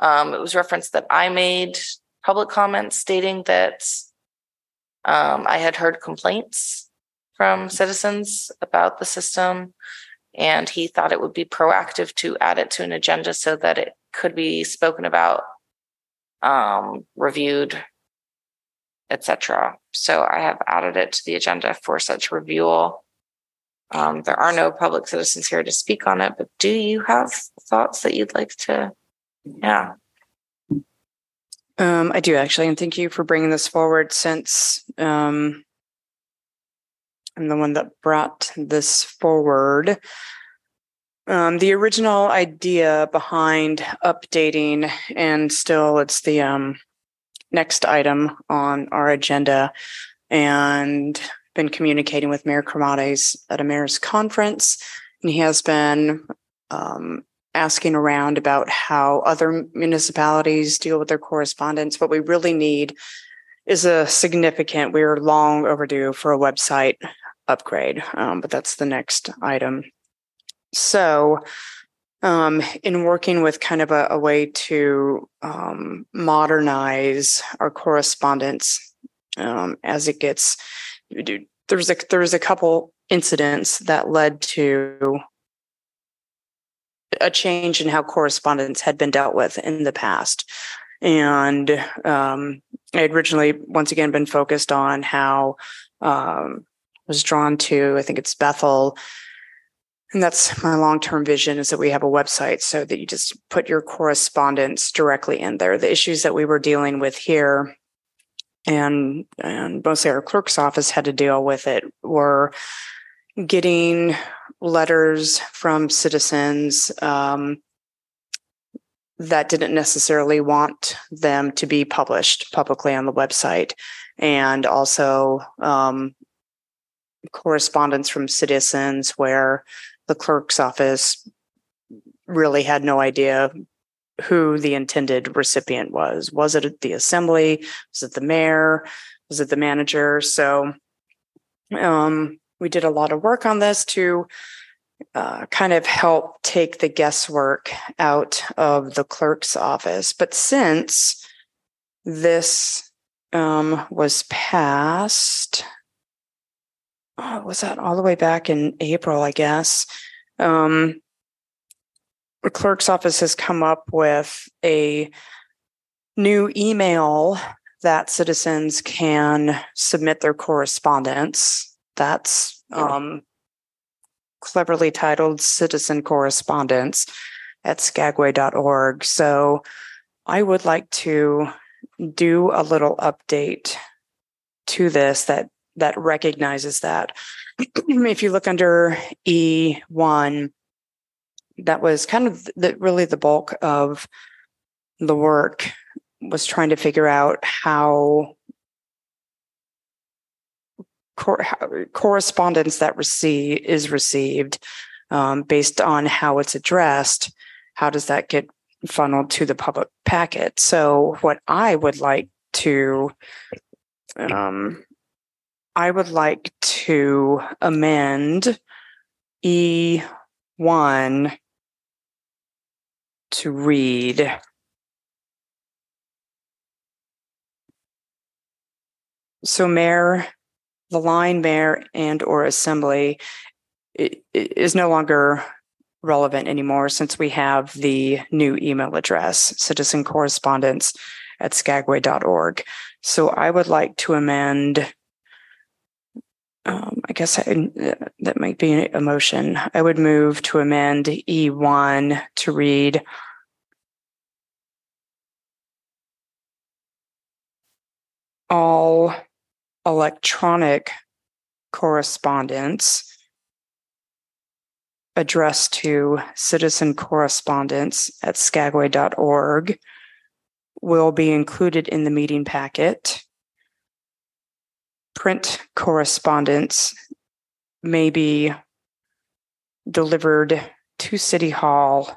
um, it was referenced that I made public comments stating that um, I had heard complaints from citizens about the system. And he thought it would be proactive to add it to an agenda so that it could be spoken about, um, reviewed, etc. So I have added it to the agenda for such review. Um, there are no public citizens here to speak on it, but do you have thoughts that you'd like to? Yeah. Um, I do actually, and thank you for bringing this forward since um, I'm the one that brought this forward. Um, the original idea behind updating, and still it's the um, next item on our agenda, and been communicating with Mayor Cremata at a mayor's conference, and he has been um, asking around about how other municipalities deal with their correspondence. What we really need is a significant, we're long overdue for a website upgrade, um, but that's the next item. So, um, in working with kind of a, a way to um, modernize our correspondence um, as it gets, there's a there's a couple incidents that led to a change in how correspondence had been dealt with in the past. And um, I had originally, once again, been focused on how um, was drawn to, I think it's Bethel. And that's my long term vision is that we have a website so that you just put your correspondence directly in there. The issues that we were dealing with here and and mostly our clerk's office had to deal with it were getting letters from citizens um, that didn't necessarily want them to be published publicly on the website, and also um, correspondence from citizens where the clerk's office really had no idea who the intended recipient was. Was it the assembly? Was it the mayor? Was it the manager? So um, we did a lot of work on this to uh, kind of help take the guesswork out of the clerk's office. But since this um, was passed, oh, was that all the way back in April, I guess? Um, the clerk's office has come up with a new email that citizens can submit their correspondence that's um, cleverly titled Citizen Correspondence at skagway.org. So I would like to do a little update to this that that recognizes that. [CLEARS THROAT] if you look under E1, that was kind of the, really the bulk of the work was trying to figure out how cor- correspondence that receive is received um, based on how it's addressed how does that get funneled to the public packet so what i would like to um, i would like to amend e1 to read. So mayor the line mayor and or assembly is no longer relevant anymore since we have the new email address citizen correspondence at skagway.org so i would like to amend um, i guess I, that might be a motion i would move to amend e1 to read all electronic correspondence addressed to citizen correspondence at skagway.org will be included in the meeting packet. Print correspondence may be delivered to City Hall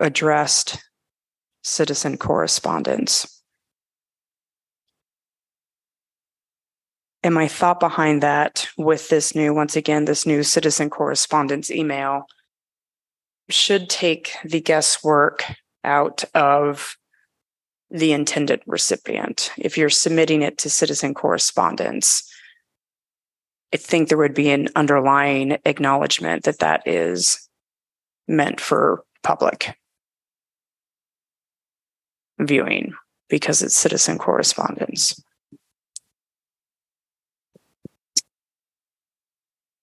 addressed citizen correspondence. And my thought behind that with this new, once again, this new citizen correspondence email should take the guesswork out of the intended recipient. If you're submitting it to citizen correspondence, I think there would be an underlying acknowledgement that that is meant for public viewing because it's citizen correspondence.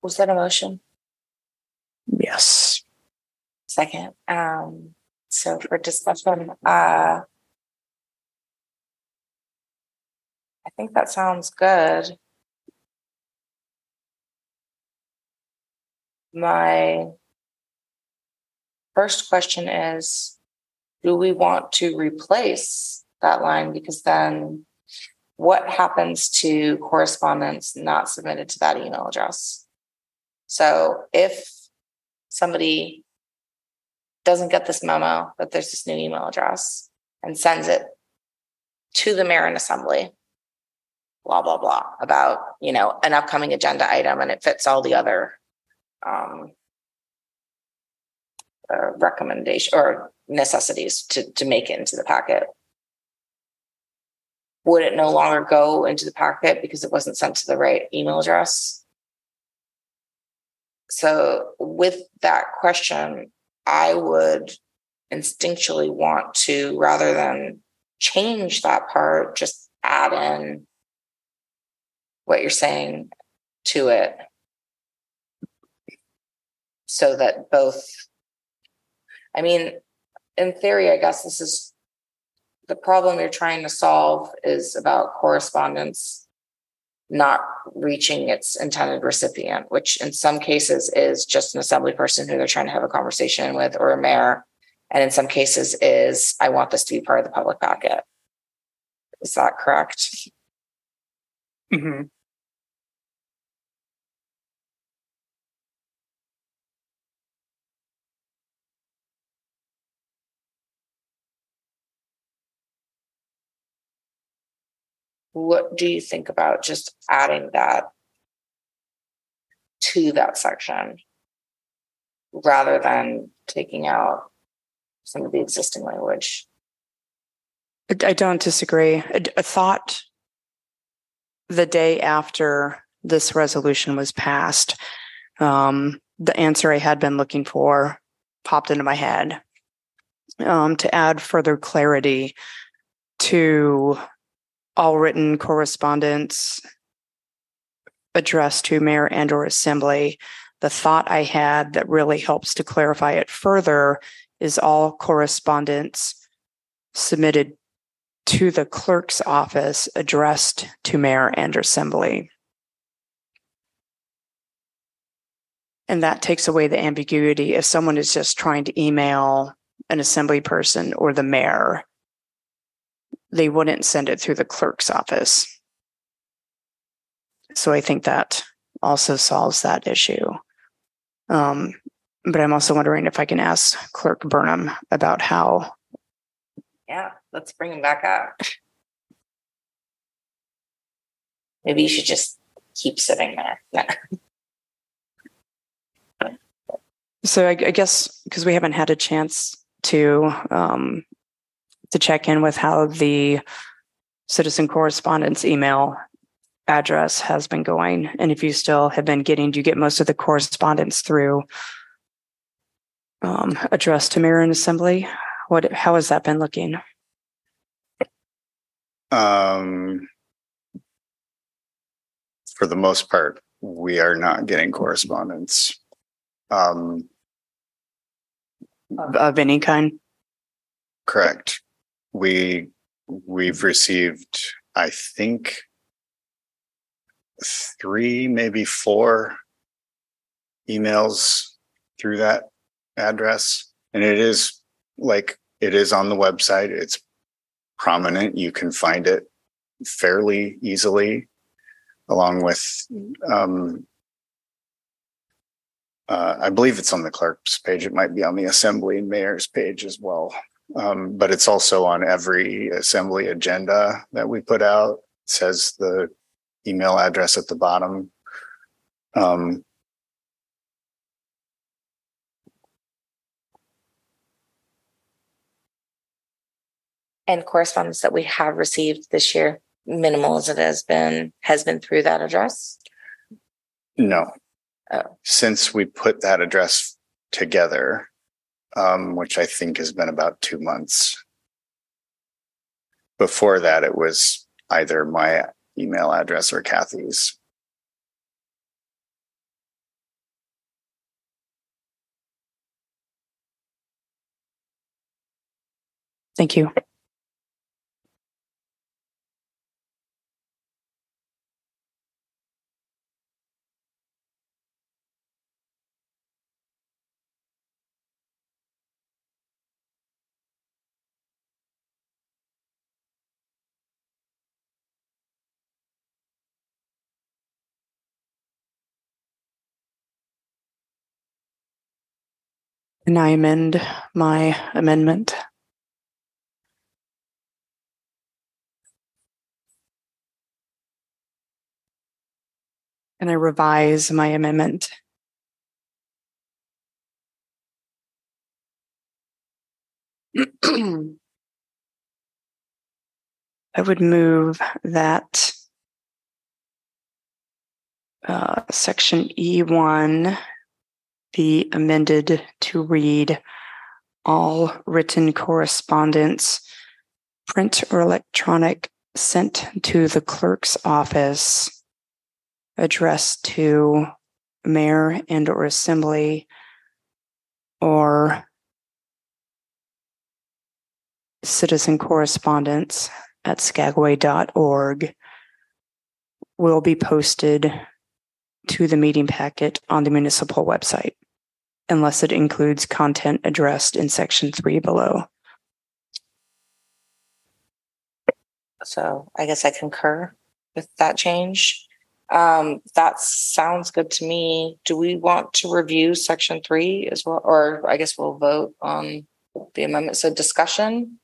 Was that a motion? Yes. Second. Um, so for discussion, uh, think that sounds good. My first question is, do we want to replace that line? Because then what happens to correspondence not submitted to that email address? So if somebody doesn't get this memo that there's this new email address and sends it to the mayor and assembly, blah, blah, blah, about, you know, an upcoming agenda item and it fits all the other um, uh, recommendation or necessities to, to make it into the packet. Would it no longer go into the packet because it wasn't sent to the right email address? So, with that question, I would instinctually want to, rather than change that part, just add in what you're saying to it so that both i mean in theory i guess this is the problem you're trying to solve is about correspondence not reaching its intended recipient which in some cases is just an assembly person who they're trying to have a conversation with or a mayor. And in some cases is i want this to be part of the public packet. Is that correct Mhm. what do you think about just adding that to that section rather than taking out some of the existing language? I I don't disagree. A, a thought the day after this resolution was passed, um, the answer I had been looking for popped into my head um, to add further clarity to all written correspondence addressed to mayor and or assembly. The thought I had that really helps to clarify it further is all correspondence submitted to the clerk's office addressed to mayor and assembly. And that takes away the ambiguity if someone is just trying to email an assembly person or the mayor, they wouldn't send it through the clerk's office. So I think that also solves that issue. Um, but I'm also wondering if I can ask Clerk Burnham about how Yeah, let's bring them back up. Maybe you should just keep sitting there. [LAUGHS] So I, I guess because we haven't had a chance to um, to check in with how the citizen correspondence email address has been going, and if you still have been getting, do you get most of the correspondence through um, addressed to and assembly? What how has that been looking? Um, for the most part, we are not getting correspondence. Um, Of, of any kind? correct. We, we've received, I think, three, maybe four emails through that address. And it is like, it is on the website. It's prominent. You can find it fairly easily along with, um, uh, I believe it's on the clerk's page. It might be on the assembly and mayor's page as well. Um, but it's also on every assembly agenda that we put out. It says the email address at the bottom. Um, and correspondence that we have received this year, minimal as it has been, has been through that address. no. Oh. Since we put that address together, um, which I think has been about two months. Before that, it was either my email address or Kathy's. Thank you. And I amend my amendment. And I revise my amendment. [CLEARS THROAT] I would move that uh, section E1 be amended to read all written correspondence, print or electronic, sent to the clerk's office, addressed to mayor and or assembly or citizen correspondence at skagway.org will be posted to the meeting packet on the municipal website, unless it includes content addressed in section three below. So I guess I concur with that change. Um, that sounds good to me. Do we want to review section three as well? Or I guess we'll vote on the amendment. So discussion.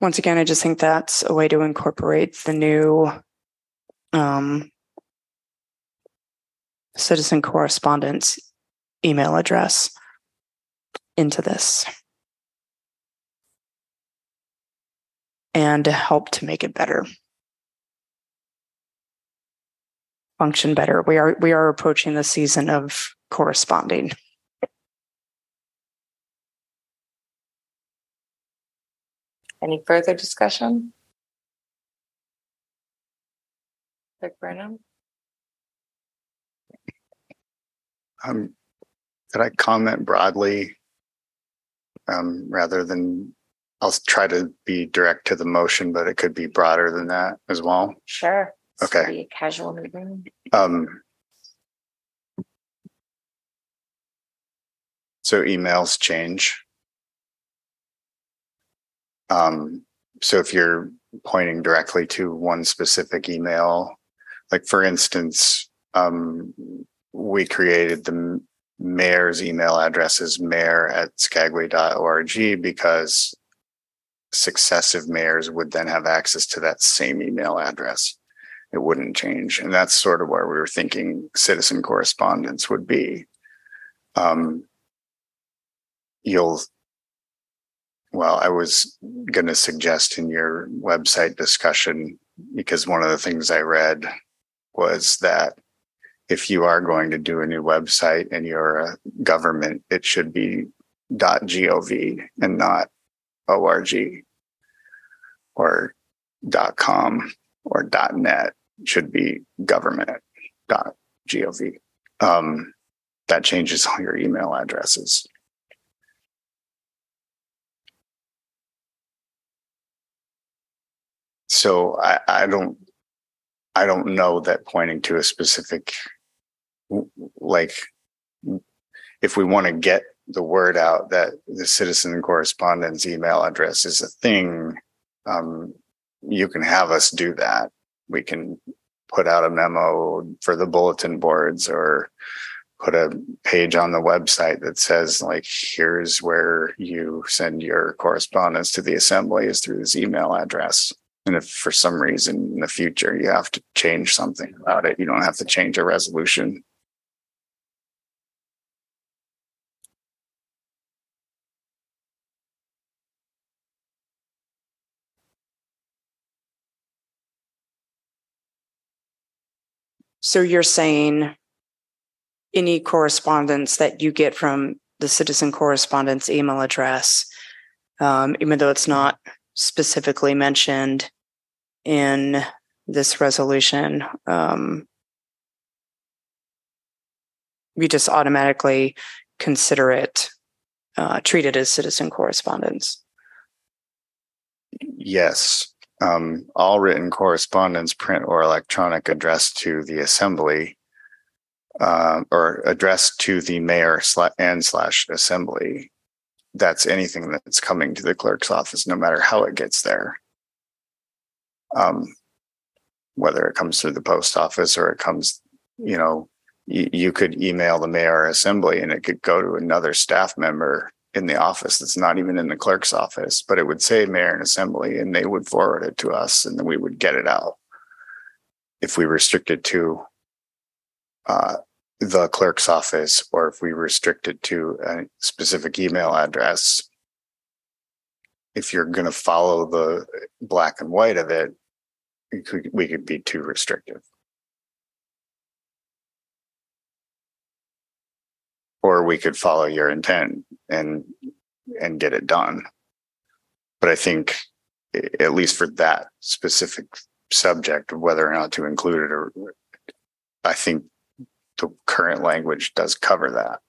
Once again, I just think that's a way to incorporate the new um, citizen correspondence email address into this. And to help to make it better. Function better. We are we are approaching the season of corresponding Any further discussion? Clerk Burnham? Um, could I comment broadly? Um, rather than, I'll try to be direct to the motion, but it could be broader than that as well. Sure. Okay. Casual meeting. Um, so emails change. Um, so if you're pointing directly to one specific email, like for instance, um, we created the mayor's email address as mayor at skagway.org because successive mayors would then have access to that same email address. It wouldn't change. And that's sort of where we were thinking citizen correspondence would be. Um, you'll well, I was going to suggest in your website discussion, because one of the things I read was that if you are going to do a new website and you're a government, it should be .gov and not .org or .com or .net It should be government .gov. Um, that changes all your email addresses. So I, I don't I don't know that pointing to a specific like if we want to get the word out that the citizen correspondence email address is a thing, um, you can have us do that. We can put out a memo for the bulletin boards or put a page on the website that says like here's where you send your correspondence to the assembly is through this email address and if for some reason in the future you have to change something about it, you don't have to change a resolution. So you're saying any correspondence that you get from the citizen correspondence email address, um, even though it's not specifically mentioned in this resolution, um, we just automatically consider it uh, treated as citizen correspondence. Yes. Um, all written correspondence, print or electronic, addressed to the assembly uh, or addressed to the mayor and slash assembly. That's anything that's coming to the clerk's office, no matter how it gets there. Um, whether it comes through the post office or it comes, you know, you, you could email the mayor assembly and it could go to another staff member in the office that's not even in the clerk's office, but it would say mayor and assembly and they would forward it to us and then we would get it out. If we restrict it to uh, the clerk's office or if we restrict it to a specific email address, if you're going to follow the black and white of it, we could, we could be too restrictive. Or we could follow your intent and and get it done. But I think at least for that specific subject of whether or not to include it or I think the current language does cover that.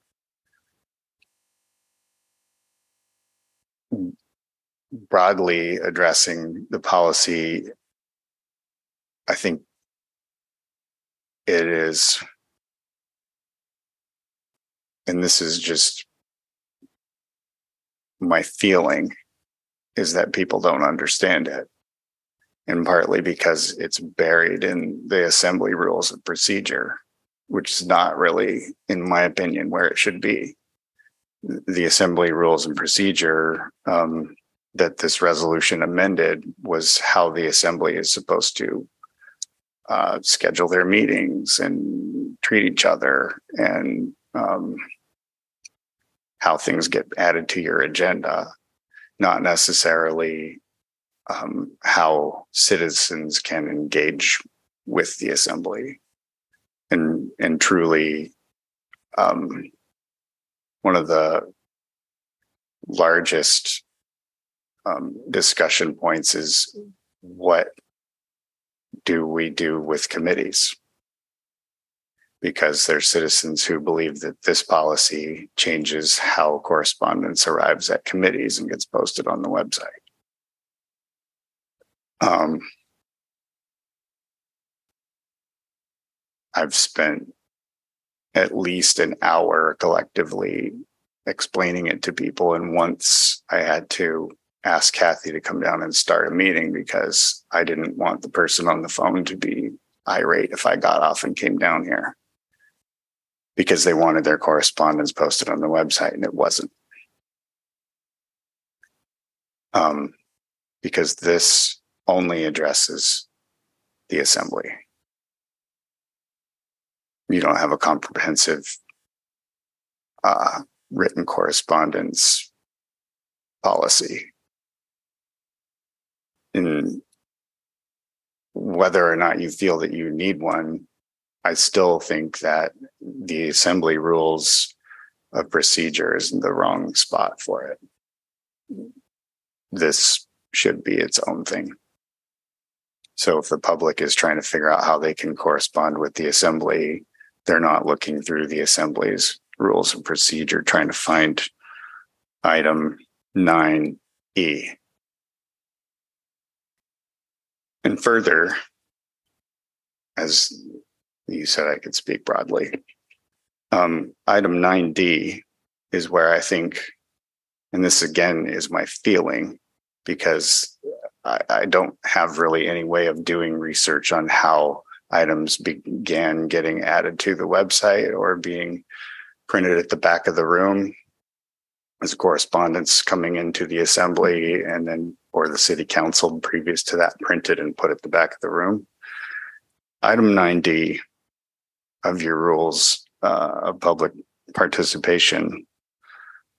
Broadly addressing the policy, I think it is, and this is just my feeling, is that people don't understand it. And partly because it's buried in the assembly rules of procedure which is not really, in my opinion, where it should be. The assembly rules and procedure um, that this resolution amended was how the assembly is supposed to uh, schedule their meetings and treat each other and um, how things get added to your agenda, not necessarily um, how citizens can engage with the assembly and and truly um, one of the largest um, discussion points is what do we do with committees? Because there's citizens who believe that this policy changes how correspondence arrives at committees and gets posted on the website. Um, I've spent at least an hour collectively explaining it to people. And once I had to ask Kathy to come down and start a meeting because I didn't want the person on the phone to be irate if I got off and came down here because they wanted their correspondence posted on the website and it wasn't. Um, because this only addresses the assembly you don't have a comprehensive uh, written correspondence policy. In whether or not you feel that you need one, I still think that the assembly rules of procedure is in the wrong spot for it. This should be its own thing. So if the public is trying to figure out how they can correspond with the assembly they're not looking through the assembly's rules of procedure trying to find item 9E. And further, as you said, I could speak broadly. Um, item 9D is where I think, and this again is my feeling, because I, I don't have really any way of doing research on how items began getting added to the website or being printed at the back of the room as correspondence coming into the assembly and then or the city council previous to that printed and put at the back of the room item 9d of your rules uh, of public participation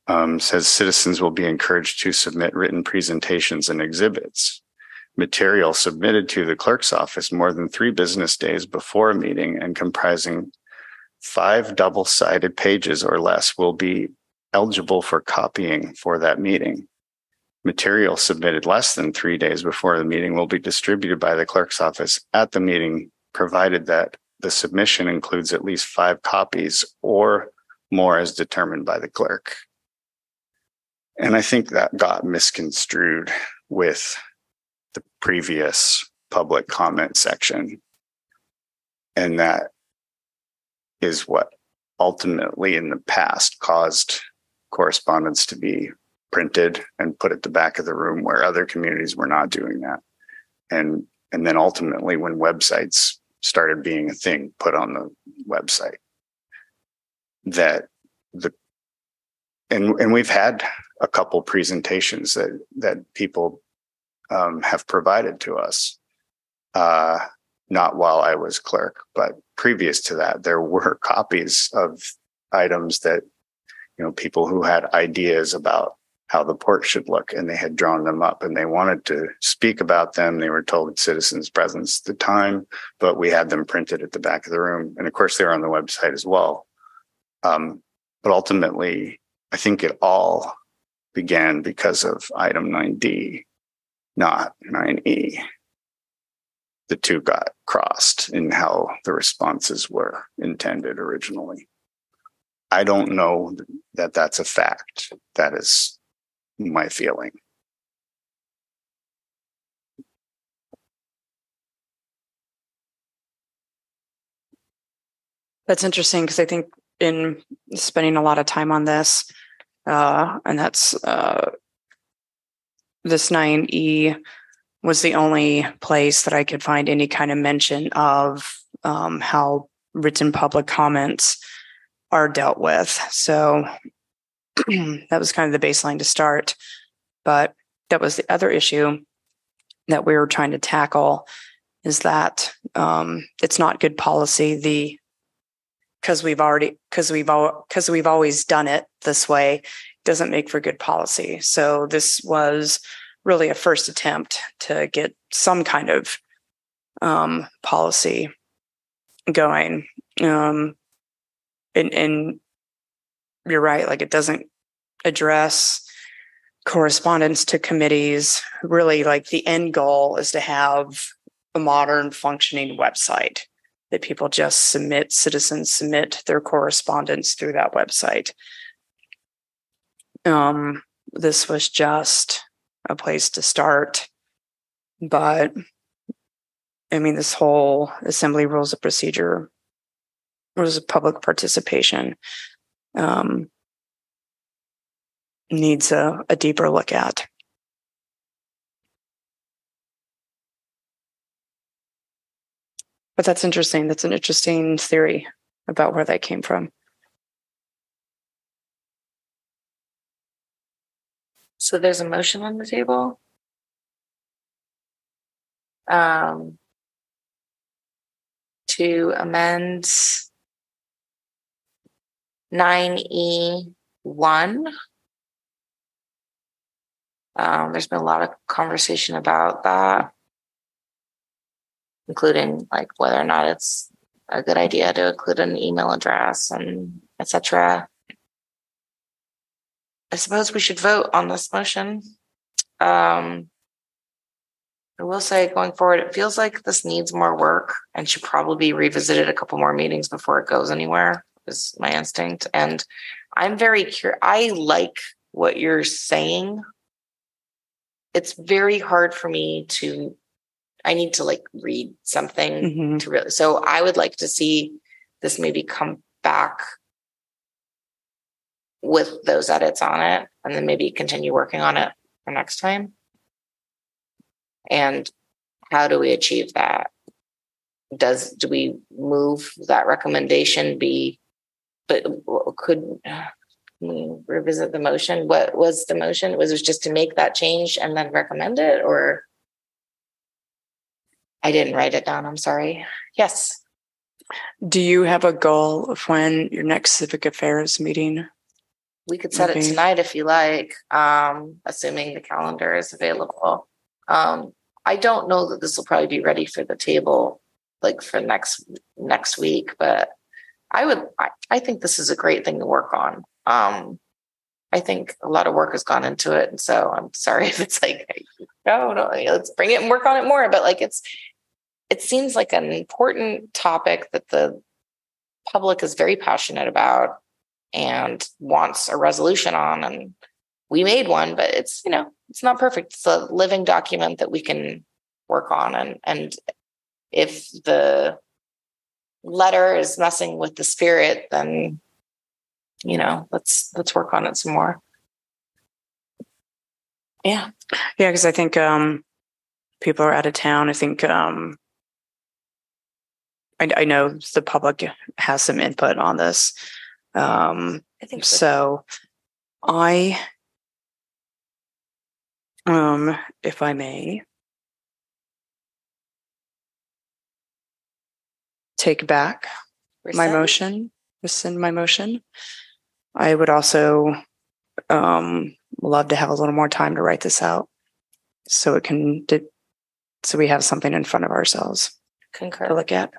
um, says citizens will be encouraged to submit written presentations and exhibits material submitted to the clerk's office more than three business days before a meeting and comprising five double sided pages or less will be eligible for copying for that meeting. Material submitted less than three days before the meeting will be distributed by the clerk's office at the meeting, provided that the submission includes at least five copies or more as determined by the clerk. And I think that got misconstrued with the previous public comment section. And that is what ultimately in the past caused correspondence to be printed and put at the back of the room where other communities were not doing that. And and then ultimately when websites started being a thing put on the website that the and and we've had a couple presentations that that people um, have provided to us uh, not while i was clerk but previous to that there were [LAUGHS] copies of items that you know people who had ideas about how the port should look and they had drawn them up and they wanted to speak about them. They were told citizens presence at the time but we had them printed at the back of the room and of course they're on the website as well. Um, but ultimately i think it all began because of item 9d not 9e the two got crossed in how the responses were intended originally. I don't know that that's a fact. That is my feeling. That's interesting because I think in spending a lot of time on this, uh, and that's uh, this 9E was the only place that I could find any kind of mention of um, how written public comments are dealt with. So [CLEARS THROAT] that was kind of the baseline to start. But that was the other issue that we were trying to tackle is that um, it's not good policy. The because we've already because we've all because we've always done it this way doesn't make for good policy. So this was really a first attempt to get some kind of um, policy going. Um, and, and you're right. Like it doesn't address correspondence to committees. Really, like the end goal is to have a modern functioning website that people just submit, citizens submit their correspondence through that website. Um, this was just a place to start. But I mean, this whole assembly rules of procedure of public participation um, needs a, a deeper look at. But that's interesting. That's an interesting theory about where that came from. So there's a motion on the table. Um, to amend nine E one. Um, there's been a lot of conversation about that, including like whether or not it's a good idea to include an email address and etc. I suppose we should vote on this motion. Um, I will say going forward, it feels like this needs more work and should probably be revisited a couple more meetings before it goes anywhere, is my instinct. And I'm very curious. I like what you're saying. It's very hard for me to, I need to like read something Mm-hmm. to really, so I would like to see this maybe come back with those edits on it and then maybe continue working on it for next time. And how do we achieve that? Does do we move that recommendation be but could we revisit the motion? What was the motion? Was it just to make that change and then recommend it or I didn't write it down. I'm sorry. Yes. Do you have a goal of when your next civic affairs meeting? We could set it tonight if you like, um, assuming the calendar is available. Um, I don't know that this will probably be ready for the table like for next next week, but I would I, I think this is a great thing to work on. Um, I think a lot of work has gone into it, and so I'm sorry [LAUGHS] if it's like no, no, let's bring it and work on it more. But like it's it seems like an important topic that the public is very passionate about and wants a resolution on and we made one but it's you know it's not perfect it's a living document that we can work on and and if the letter is messing with the spirit then you know let's let's work on it some more yeah Yeah, because I think um, people are out of town. I think um, I, I know the public has some input on this. Um, I think so. so I, um, if I may, take back my motion, rescind my motion. I would also um, love to have a little more time to write this out, so it can, so we have something in front of ourselves to Concur. look at.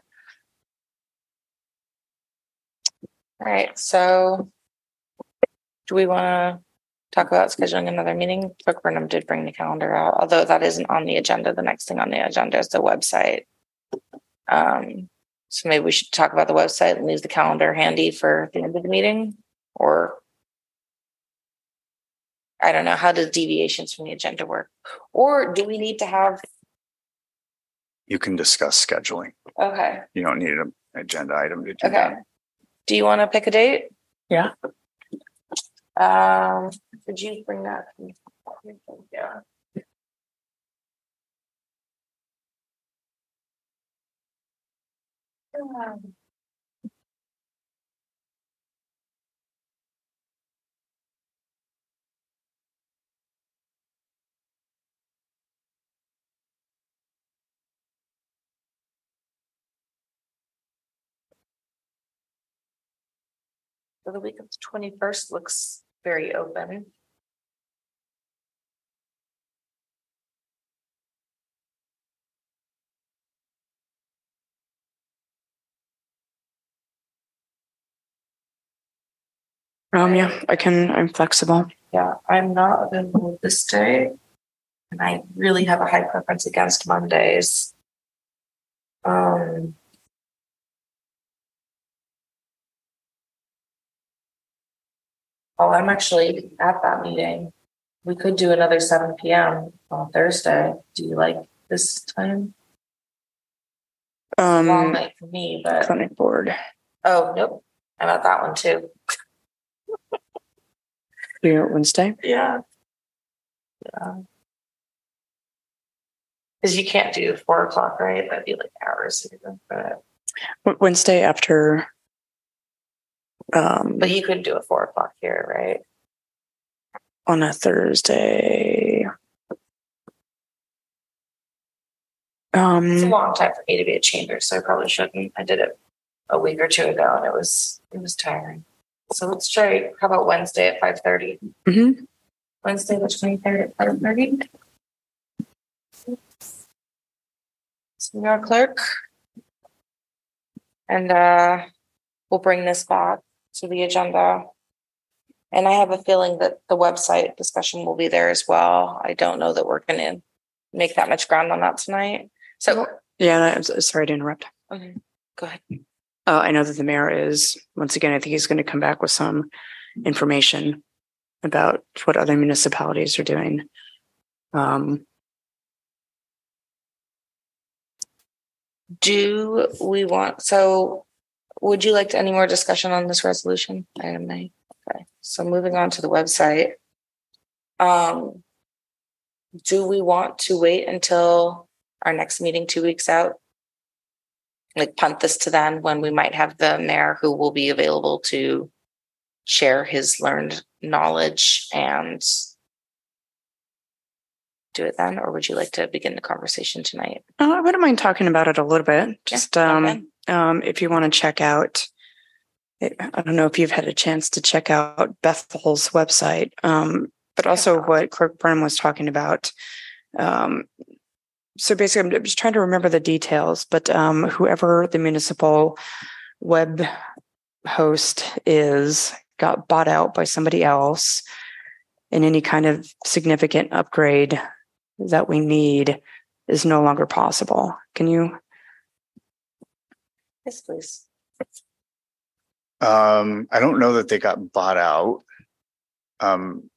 All right, so do we want to talk about scheduling another meeting? Clerk Burnham did bring the calendar out, although that isn't on the agenda. The next thing on the agenda is the website. Um, so maybe we should talk about the website and leave the calendar handy for the end of the meeting, or I don't know, how does deviations from the agenda work? Or do we need to have, You can discuss scheduling. okay, You don't need an agenda item to do okay. that. Do you want to pick a date? Yeah. Um, could you bring that? Yeah. So the week of the twenty-first looks very open. Um, yeah, I can. I'm flexible. Yeah, I'm not available this day. And I really have a high preference against Mondays. Um. Oh, I'm actually at that meeting. We could do another seven PM on Thursday. Do you like this time? Um, Long night for me, but, clinic board. oh, nope, I'm at that one too. [LAUGHS] Here Wednesday. Yeah. Yeah. Cause you can't do four o'clock, right? That'd be like hours. But, Wednesday after. Um, but you could do a four o'clock here, right? on a Thursday. It's a Um, long time for me to be at chambers, so I probably shouldn't. I did it a week or two ago and it was, it was tiring. So let's try, how about Wednesday at five thirty? mhm. Wednesday, the twenty-third at five thirty? Senior clerk. And uh, we'll bring this back to the agenda. And I have a feeling that the website discussion will be there as well. I don't know that we're gonna make that much ground on that tonight. So, yeah, I'm sorry to interrupt. okay, go ahead. Uh, I know that the mayor is, once again, I think he's going to come back with some information about what other municipalities are doing. Um, Do we want, so would you like any more discussion on this resolution? Item nine. Okay, so moving on to the website. Um, do we want to wait until our next meeting two weeks out? Like punt this to then when we might have the mayor who will be available to share his learned knowledge and do it then, or would you like to begin the conversation tonight? uh, I wouldn't mind talking about it a little bit. Yeah, Just um, okay. um, if you want to check out, I don't know if you've had a chance to check out Bethel's website, um, but also what Clerk Burnham was talking about. So basically, I'm just trying to remember the details, but um, whoever the municipal web host is got bought out by somebody else, and any kind of significant upgrade that we need is no longer possible. Can you? Yes, please. Um, I don't know that they got bought out. Um,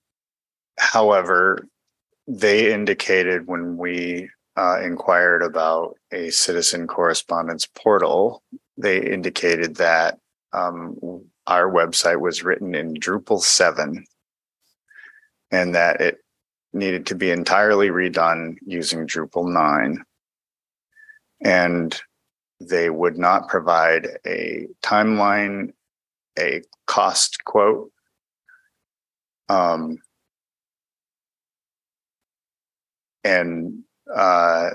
however, they indicated when we uh, inquired about a citizen correspondence portal, they indicated that um, our website was written in Drupal 7 and that it needed to be entirely redone using Drupal 9. And they would not provide a timeline, a cost quote. Um, and uh,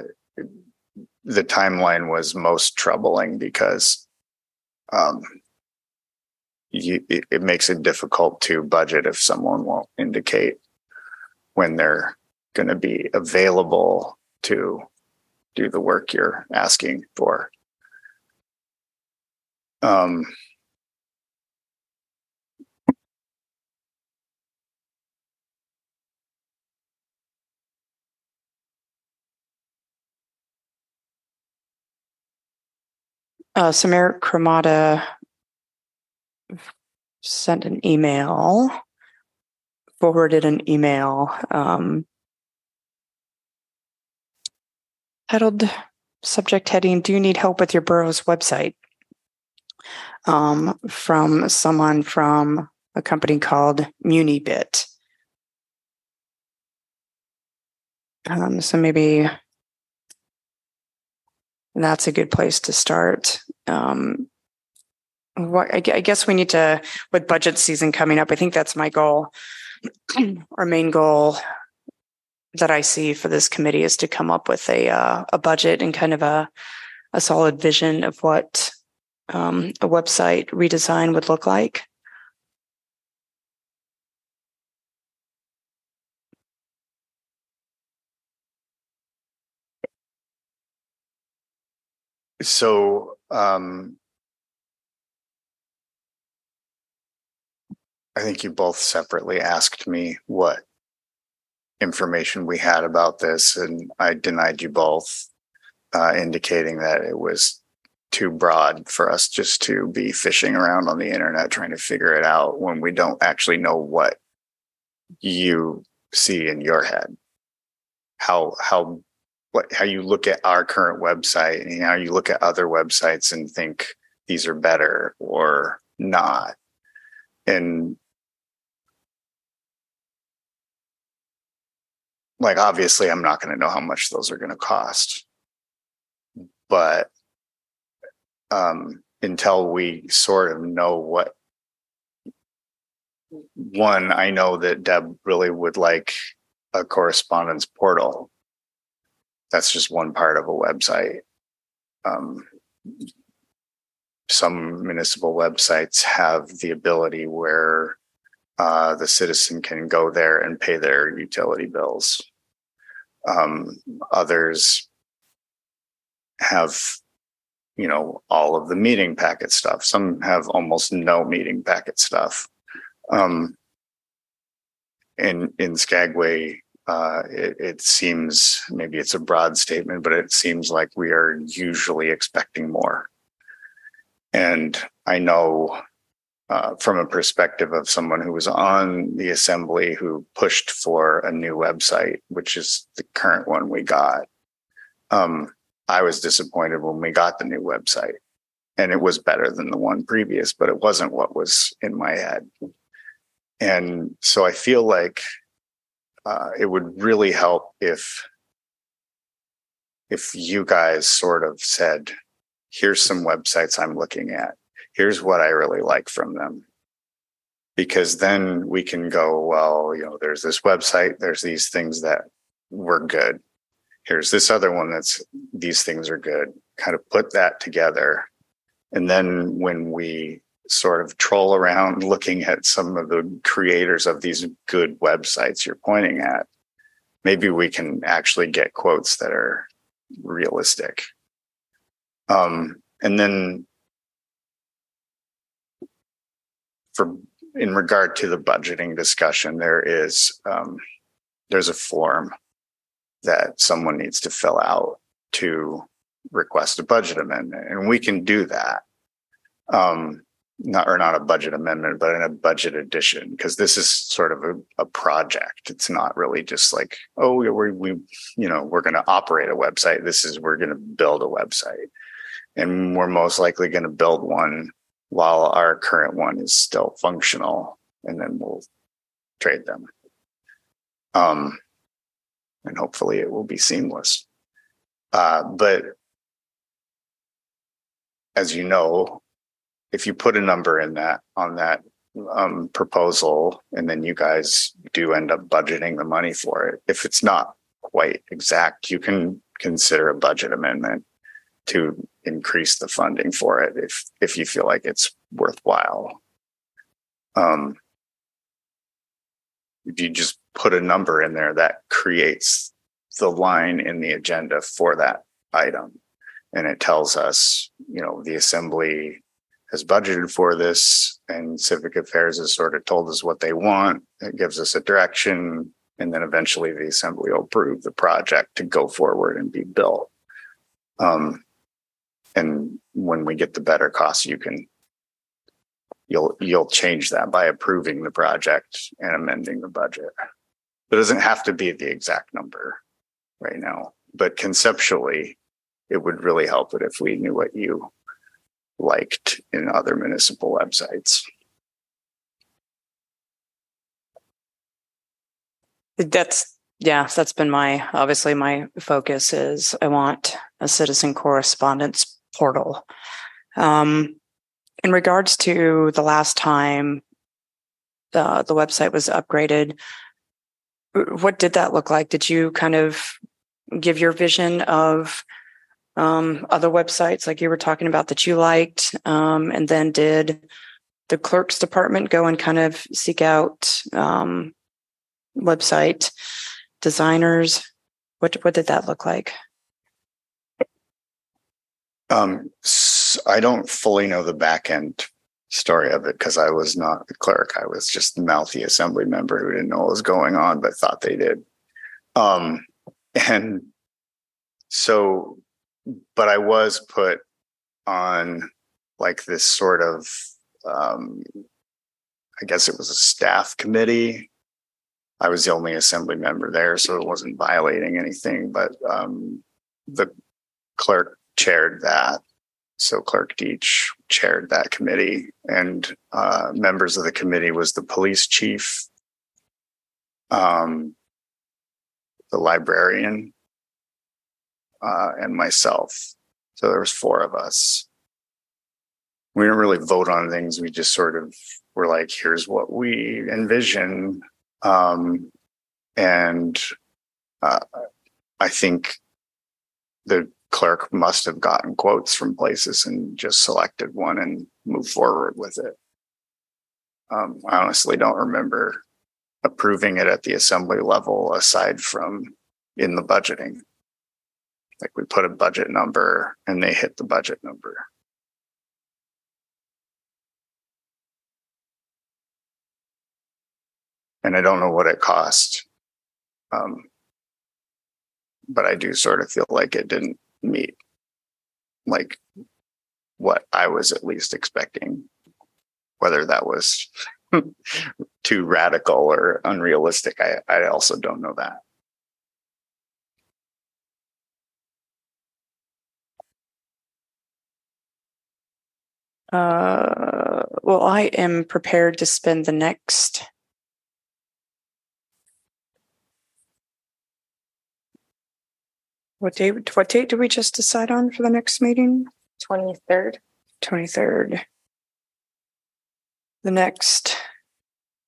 the timeline was most troubling because um, you, it, it makes it difficult to budget if someone won't indicate when they're going to be available to do the work you're asking for. Um, Uh, Samir Cremata sent an email, forwarded an email, um, titled subject heading, Do you need help with your borough's website? Um, from someone from a company called Munibit. Um, so maybe that's a good place to start. Um, what I, I guess we need to, with budget season coming up, I think that's my goal. [CLEARS THROAT] Our main goal that I see for this committee is to come up with a uh, a budget and kind of a a solid vision of what um, a website redesign would look like. So um, I think you both separately asked me what information we had about this, and I denied you both, uh, indicating that it was too broad for us just to be fishing around on the internet trying to figure it out when we don't actually know what you see in your head. How how what how you look at our current website and how you look at other websites and think these are better or not. And like obviously I'm not going to know how much those are going to cost. But um until we sort of know what one I know that Deb really would like a correspondence portal that's just one part of a website. Um, some municipal websites have the ability where uh, the citizen can go there and pay their utility bills. Um, others have, you know, all of the meeting packet stuff. Some have almost no meeting packet stuff. Um, in in Skagway, uh, it, it, seems maybe it's a broad statement, but it seems like we are usually expecting more. And I know uh, from a perspective of someone who was on the assembly who pushed for a new website, which is the current one we got. Um, I was disappointed when we got the new website and it was better than the one previous, but it wasn't what was in my head. And so I feel like uh, it would really help if if you guys sort of said, here's some websites I'm looking at. Here's what I really like from them. Because then we can go, well, you know, there's this website, there's these things that were good. Here's this other one that's these things are good. Kind of put that together. And then when we sort of troll around looking at some of the creators of these good websites you're pointing at, maybe we can actually get quotes that are realistic. Um, and then for in regard to the budgeting discussion, there is um, there's a form that someone needs to fill out to request a budget amendment, and we can do that. Um, not or not a budget amendment, but in a budget addition, because this is sort of a, a, project. It's not really just like, oh, we, we you know, we're going to operate a website. This is we're going to build a website, and we're most likely going to build one while our current one is still functional, and then we'll trade them. Um, and hopefully it will be seamless. Uh, but as you know, if you put a number in that on that um, proposal and then you guys do end up budgeting the money for it, if it's not quite exact, you can consider a budget amendment to increase the funding for it if if you feel like it's worthwhile. Um, if you just put a number in there that creates the line in the agenda for that item and it tells us you know the assembly has budgeted for this and civic affairs has sort of told us what they want it gives us a direction and then eventually the assembly will approve the project to go forward and be built. Um, and when we get the better costs you can you'll you'll change that by approving the project and amending the budget. It doesn't have to be the exact number right now but conceptually it would really help it if we knew what you liked in other municipal websites That's yeah, that's been my obviously my focus is I want a citizen correspondence portal. Um, in regards to the last time the the website was upgraded, what did that look like? Did you kind of give your vision of um, other websites like you were talking about that you liked, um, and then did the clerk's department go and kind of seek out um, website designers? What what did that look like? Um, I don't fully know the back end story of it because I was not the clerk. I was just the mouthy assembly member who didn't know what was going on, but thought they did. Um, and so, but I was put on like this sort of, um, I guess it was a staff committee. I was the only assembly member there, so it wasn't violating anything, but um, the clerk chaired that. So Clerk Deach chaired that committee, and uh, members of the committee was the police chief, um, the librarian, uh, and myself. So there was four of us. We didn't really vote on things. We just sort of were like, "Here's what we envision," um, and uh, I think the clerk must have gotten quotes from places and just selected one and moved forward with it. Um, I honestly don't remember approving it at the assembly level aside from in the budgeting. Like we put a budget number and they hit the budget number. And I don't know what it cost. Um, but I do sort of feel like it didn't meet like what I was at least expecting. Whether that was [LAUGHS] too radical or unrealistic, I, I also don't know that. Uh, well, I am prepared to spend the next What date? What date do we just decide on for the next meeting? Twenty third. Twenty third. The next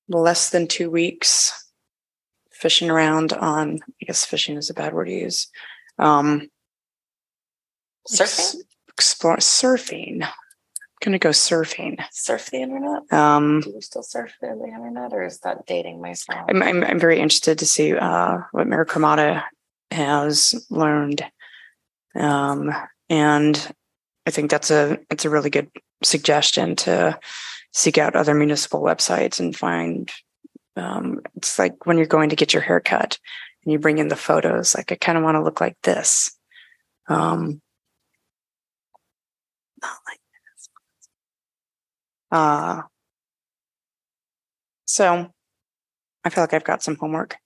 less than two weeks, fishing around on. I guess fishing is a bad word to use. Um, Surfing. explore surfing. Gonna go surfing. Surf the internet. Um, Do you still surf the internet, or is that dating myself? I'm, I'm I'm very interested to see uh, what Mayor Cremata has learned, um, and I think that's a it's a really good suggestion to seek out other municipal websites and find. Um, it's like when you're going to get your hair cut and you bring in the photos. Like I kind of want to look like this. Um, not like. Uh, so I feel like I've got some homework.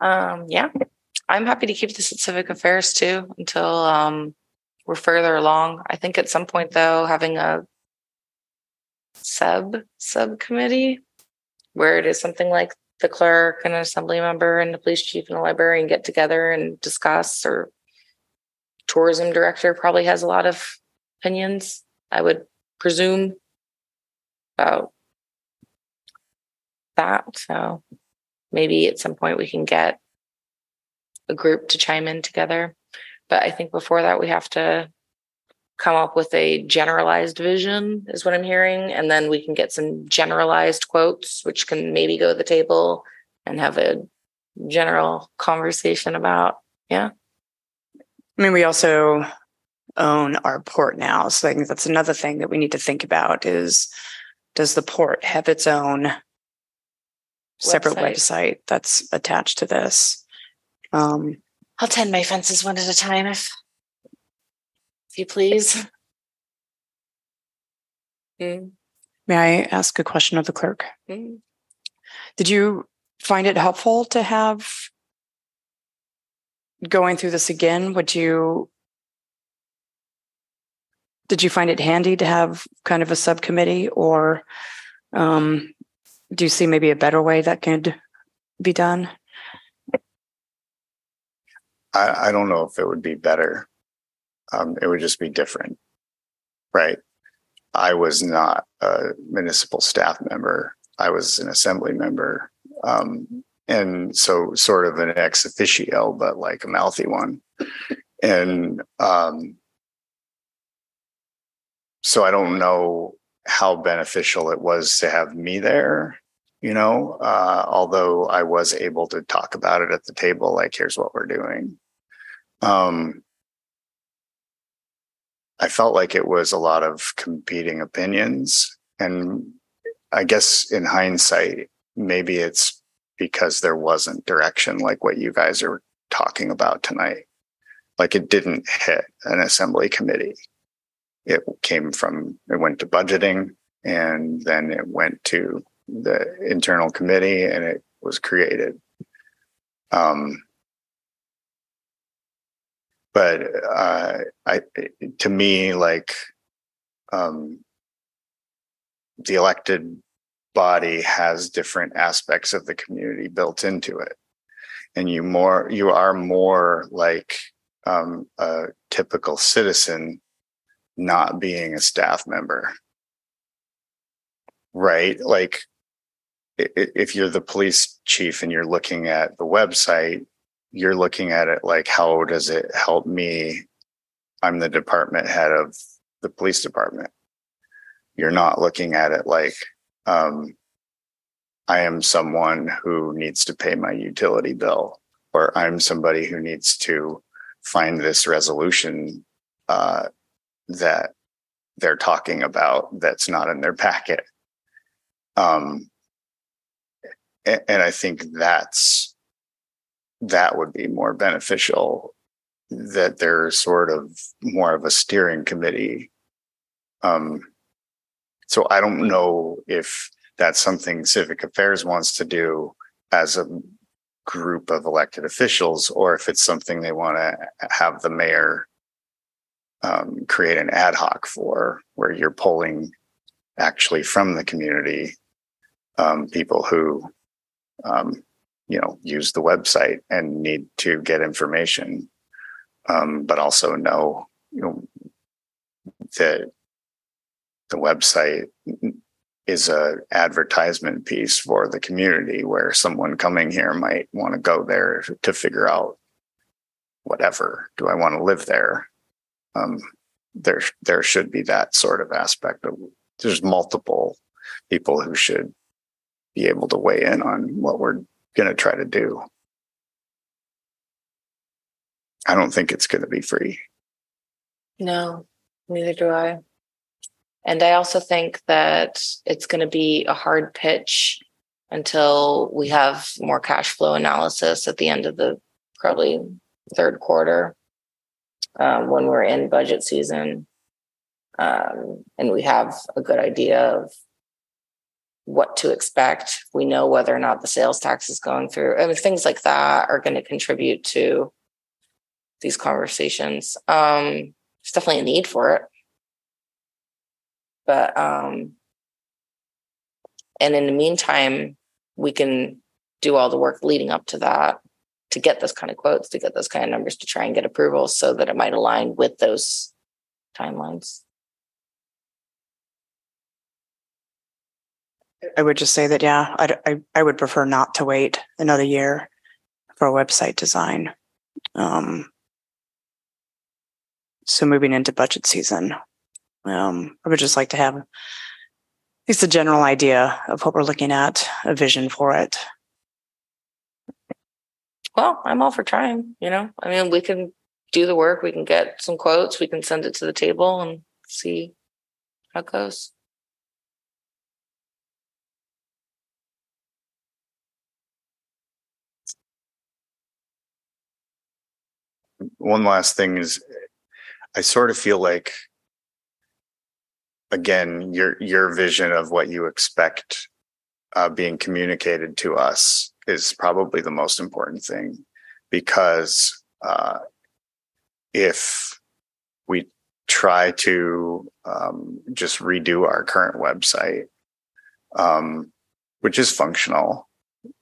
Um, yeah, I'm happy to keep this at Civic Affairs too until um, we're further along. I think at some point though, having a sub subcommittee where it is something like the clerk and an assembly member and the police chief and the librarian get together and discuss or tourism director probably has a lot of opinions, I would presume about that. So maybe at some point we can get a group to chime in together. But I think before that, we have to come up with a generalized vision, is what I'm hearing. And then we can get some generalized quotes, which can maybe go to the table and have a general conversation about. Yeah. I mean, we also own our port now. So I think that's another thing that we need to think about is does the port have its own separate Website. website that's attached to this? Um, I'll tend my fences one at a time if if you please. Mm, may I ask a question of the clerk? mm. Did you find it helpful to have going through this again? Would you did you find it handy to have kind of a subcommittee or um, do you see maybe a better way that could be done? I, I don't know if it would be better. Um, it would just be different, right? I was not a municipal staff member. I was an assembly member. Um, and so sort of an ex officio, but like a mouthy one. And, um, so I don't know how beneficial it was to have me there, you know, uh, although I was able to talk about it at the table, like, here's what we're doing. Um, I felt like it was a lot of competing opinions. And I guess in hindsight, maybe it's because there wasn't direction like what you guys are talking about tonight. Like it didn't hit an assembly committee. It came from, it went to budgeting and then it went to the internal committee and it was created. Um, but uh, I, to me, like um, the elected body has different aspects of the community built into it, and you more you are more like um, a typical citizen, not being a staff member, right? Like if you're the police chief and you're looking at the website you're looking at it like how does it help me? I'm the department head of the police department. You're not looking at it like um, i am someone who needs to pay my utility bill or i'm somebody who needs to find this resolution uh, that they're talking about that's not in their packet. Um, a- and i think that's that would be more beneficial that there's sort of more of a steering committee. Um so i don't know if that's something civic affairs wants to do as a group of elected officials or if it's something they want to have the mayor um, create an ad hoc for where you're pulling actually from the community um, people who um, you know use the website and need to get information um, but also know you know that the website is a advertisement piece for the community where someone coming here might want to go there to figure out whatever do i want to live there um, there there should be that sort of aspect of there's multiple people who should be able to weigh in on what we're going to try to do. I don't think it's going to be free. No, neither do I. And I also think that it's going to be a hard pitch until we have more cash flow analysis at the end of the probably third quarter um, when we're in budget season. Um, and we have a good idea of what to expect. We know whether or not the sales tax is going through. I mean, things like that are going to contribute to these conversations. Um, there's definitely a need for it. But um and in the meantime, we can do all the work leading up to that to get those kind of quotes, to get those kind of numbers, to try and get approval so that it might align with those timelines. I would just say that, yeah, I, I, I would prefer not to wait another year for a website design. Um, so moving into budget season, um, I would just like to have at least a general idea of what we're looking at, a vision for it. Well, I'm all for trying, you know. I mean, we can do the work, we can get some quotes, we can send it to the table and see how it goes. one last thing is I sort of feel like again your your vision of what you expect uh, being communicated to us is probably the most important thing because uh, if we try to um, just redo our current website um, which is functional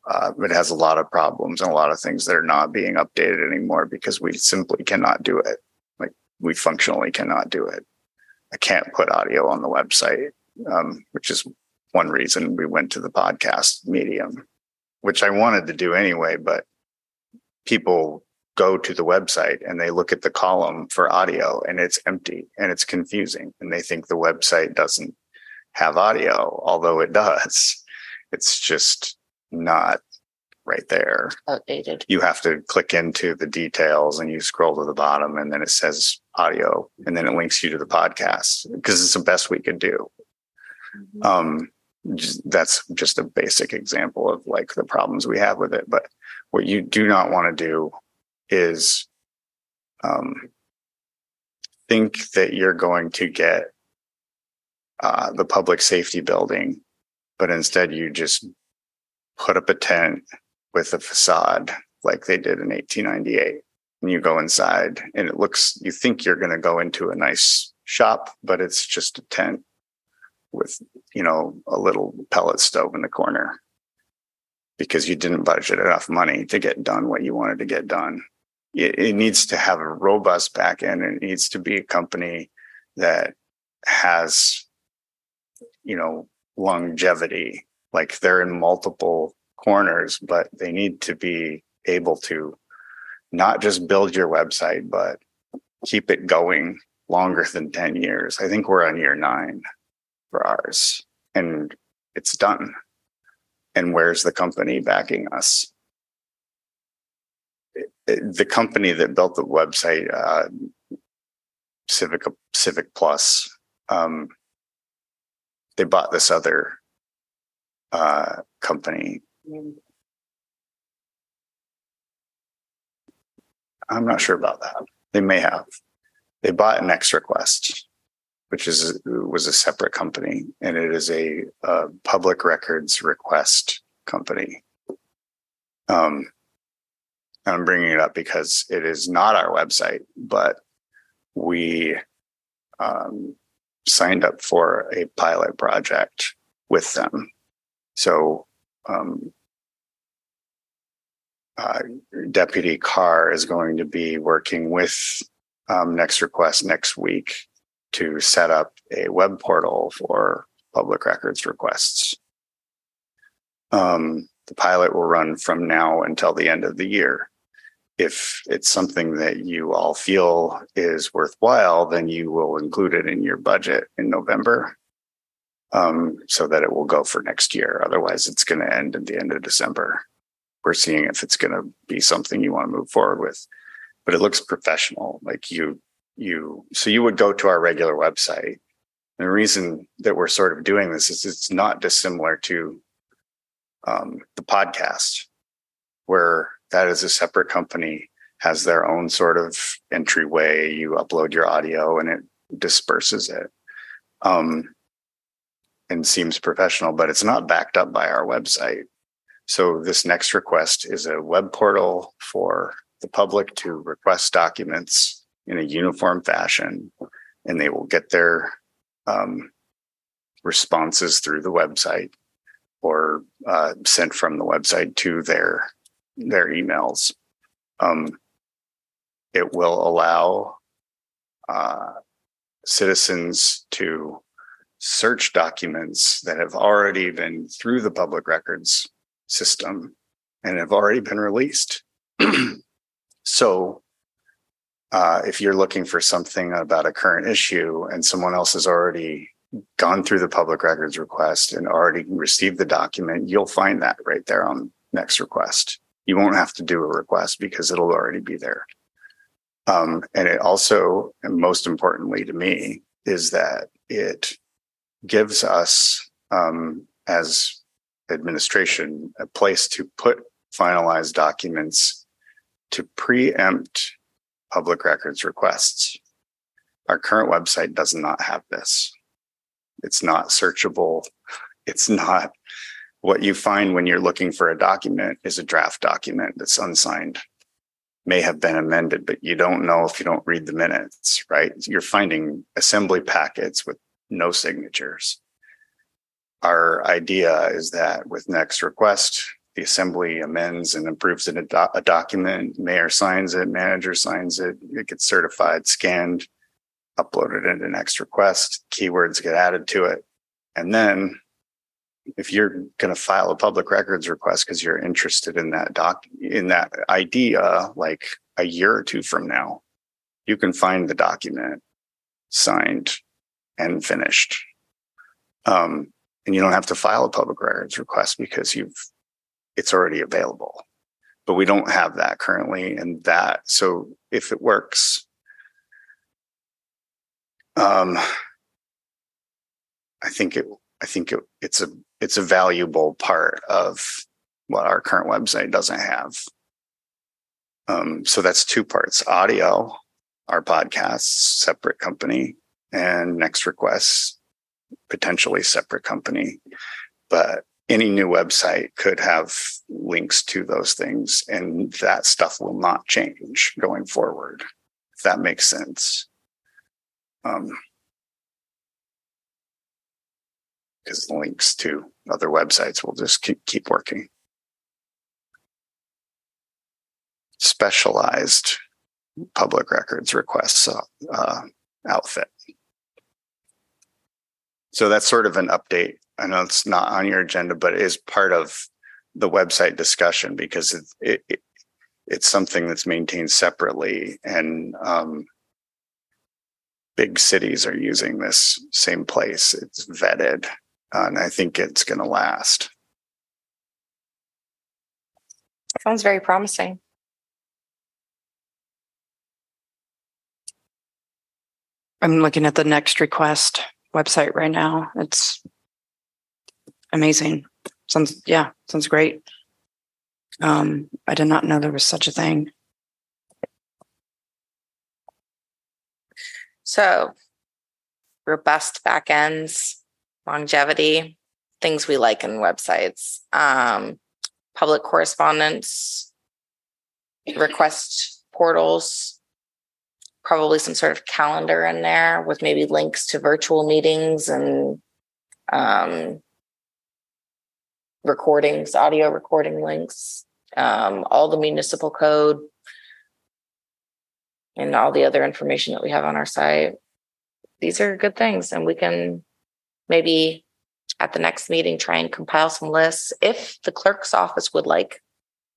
uh, it has a lot of problems and a lot of things that are not being updated anymore because we simply cannot do it. Like we functionally cannot do it. I can't put audio on the website, um, which is one reason we went to the podcast medium, which I wanted to do anyway, but people go to the website and they look at the column for audio and it's empty and it's confusing and they think the website doesn't have audio, although it does. It's just not right there. Outdated. You have to click into the details and you scroll to the bottom and then it says audio and then it links you to the podcast because it's the best we could do. Mhm. Um, that's just a basic example of like the problems we have with it. But what you do not want to do is um, think that you're going to get uh, the public safety building, but instead you just put up a tent with a facade like they did in 1898. And you go inside and it looks, you think you're going to go into a nice shop, but it's just a tent with, you know, a little pellet stove in the corner because you didn't budget enough money to get done what you wanted to get done. It, it needs to have a robust back end and it needs to be a company that has, you know, longevity like they're in multiple corners, but they need to be able to not just build your website, but keep it going longer than 10 years. I think we're on year nine for ours and it's done. And where's the company backing us? The company that built the website, uh, Civic, Civic Plus, um, they bought this other uh, company. I'm not sure about that. They may have. They bought Next Request, which is was a separate company, and it is a, a public records request company. Um, I'm bringing it up because it is not our website, but we um, signed up for a pilot project with them so um, uh, Deputy Carr is going to be working with um, Next Request next week to set up a web portal for public records requests. Um, the pilot will run from now until the end of the year. If it's something that you all feel is worthwhile, then you will include it in your budget in November um, so that it will go for next year. Otherwise, it's going to end at the end of December. We're seeing if it's going to be something you want to move forward with, but it looks professional. Like you, you, so you would go to our regular website. The reason that we're sort of doing this is it's not dissimilar to um, the podcast, where that is a separate company, has their own sort of entryway. You upload your audio and it disperses it. Um, and seems professional, but it's not backed up by our website. So this next request is a web portal for the public to request documents in a uniform fashion, and they will get their um, responses through the website. or uh, sent from the website to their their emails. Um, it will allow uh, citizens to search documents that have already been through the public records system and have already been released. [CLEARS THROAT] so, uh, if you're looking for something about a current issue and someone else has already gone through the public records request and already received the document, you'll find that right there on next request. You won't have to do a request because it'll already be there. Um, and it also, and most importantly to me, is that it gives us, um, as administration, a place to put finalized documents to preempt public records requests. Our current website does not have this. It's not searchable. It's not what you find when you're looking for a document is a draft document that's unsigned may have been amended, but you don't know if you don't read the minutes, right? You're finding assembly packets with no signatures. Our idea is that with next request, the assembly amends and approves a, do- a document, mayor signs it, manager signs it, it gets certified, scanned, uploaded into next request, keywords get added to it. And then if you're going to file a public records request because you're interested in that doc in that idea like a year or two from now you can find the document signed and finished um, and you don't have to file a public records request because you've it's already available but we don't have that currently and that so if it works um, i think it i think it, it's a it's a valuable part of what our current website doesn't have. Um, so that's two parts audio, our podcasts, separate company, and next requests, potentially separate company. But any new website could have links to those things, and that stuff will not change going forward, if that makes sense. Um, because links to other websites will just keep, keep working. Specialized public records requests uh, outfit. So that's sort of an update. I know it's not on your agenda, but it is part of the website discussion because it, it, it it's something that's maintained separately and um, big cities are using this same place. It's vetted and I think it's going to last. Sounds very promising. I'm looking at the next request website right now. It's amazing. Sounds yeah, sounds great. Um, I did not know there was such a thing. So, robust backends, longevity, things we like in websites, um, public correspondence, request portals, probably some sort of calendar in there with maybe links to virtual meetings and um, recordings, audio recording links, um, all the municipal code, and all the other information that we have on our site. These are good things, and we can maybe at the next meeting try and compile some lists. If the clerk's office would like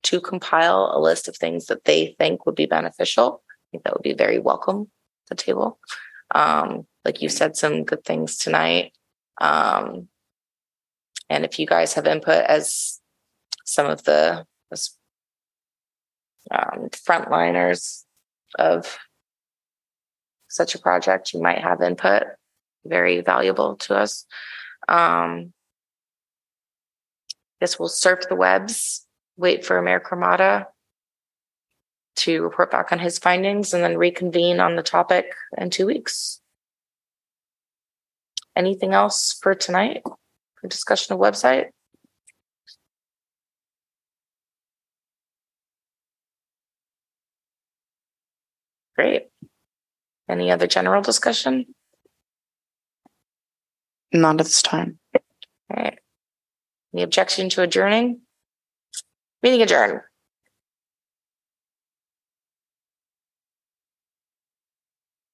to compile a list of things that they think would be beneficial i think that would be very welcome to the table. Um, like you said some good things tonight. Um, and if you guys have input as some of the um, frontliners of such a project you might have input very valuable to us. Um, guess we'll surf the webs, wait for Mayor Cremata to report back on his findings, and then reconvene on the topic in two weeks. Anything else for tonight for discussion of website? Great. Any other general discussion? Not at this time. All right. Any objection to adjourning? Meeting adjourned.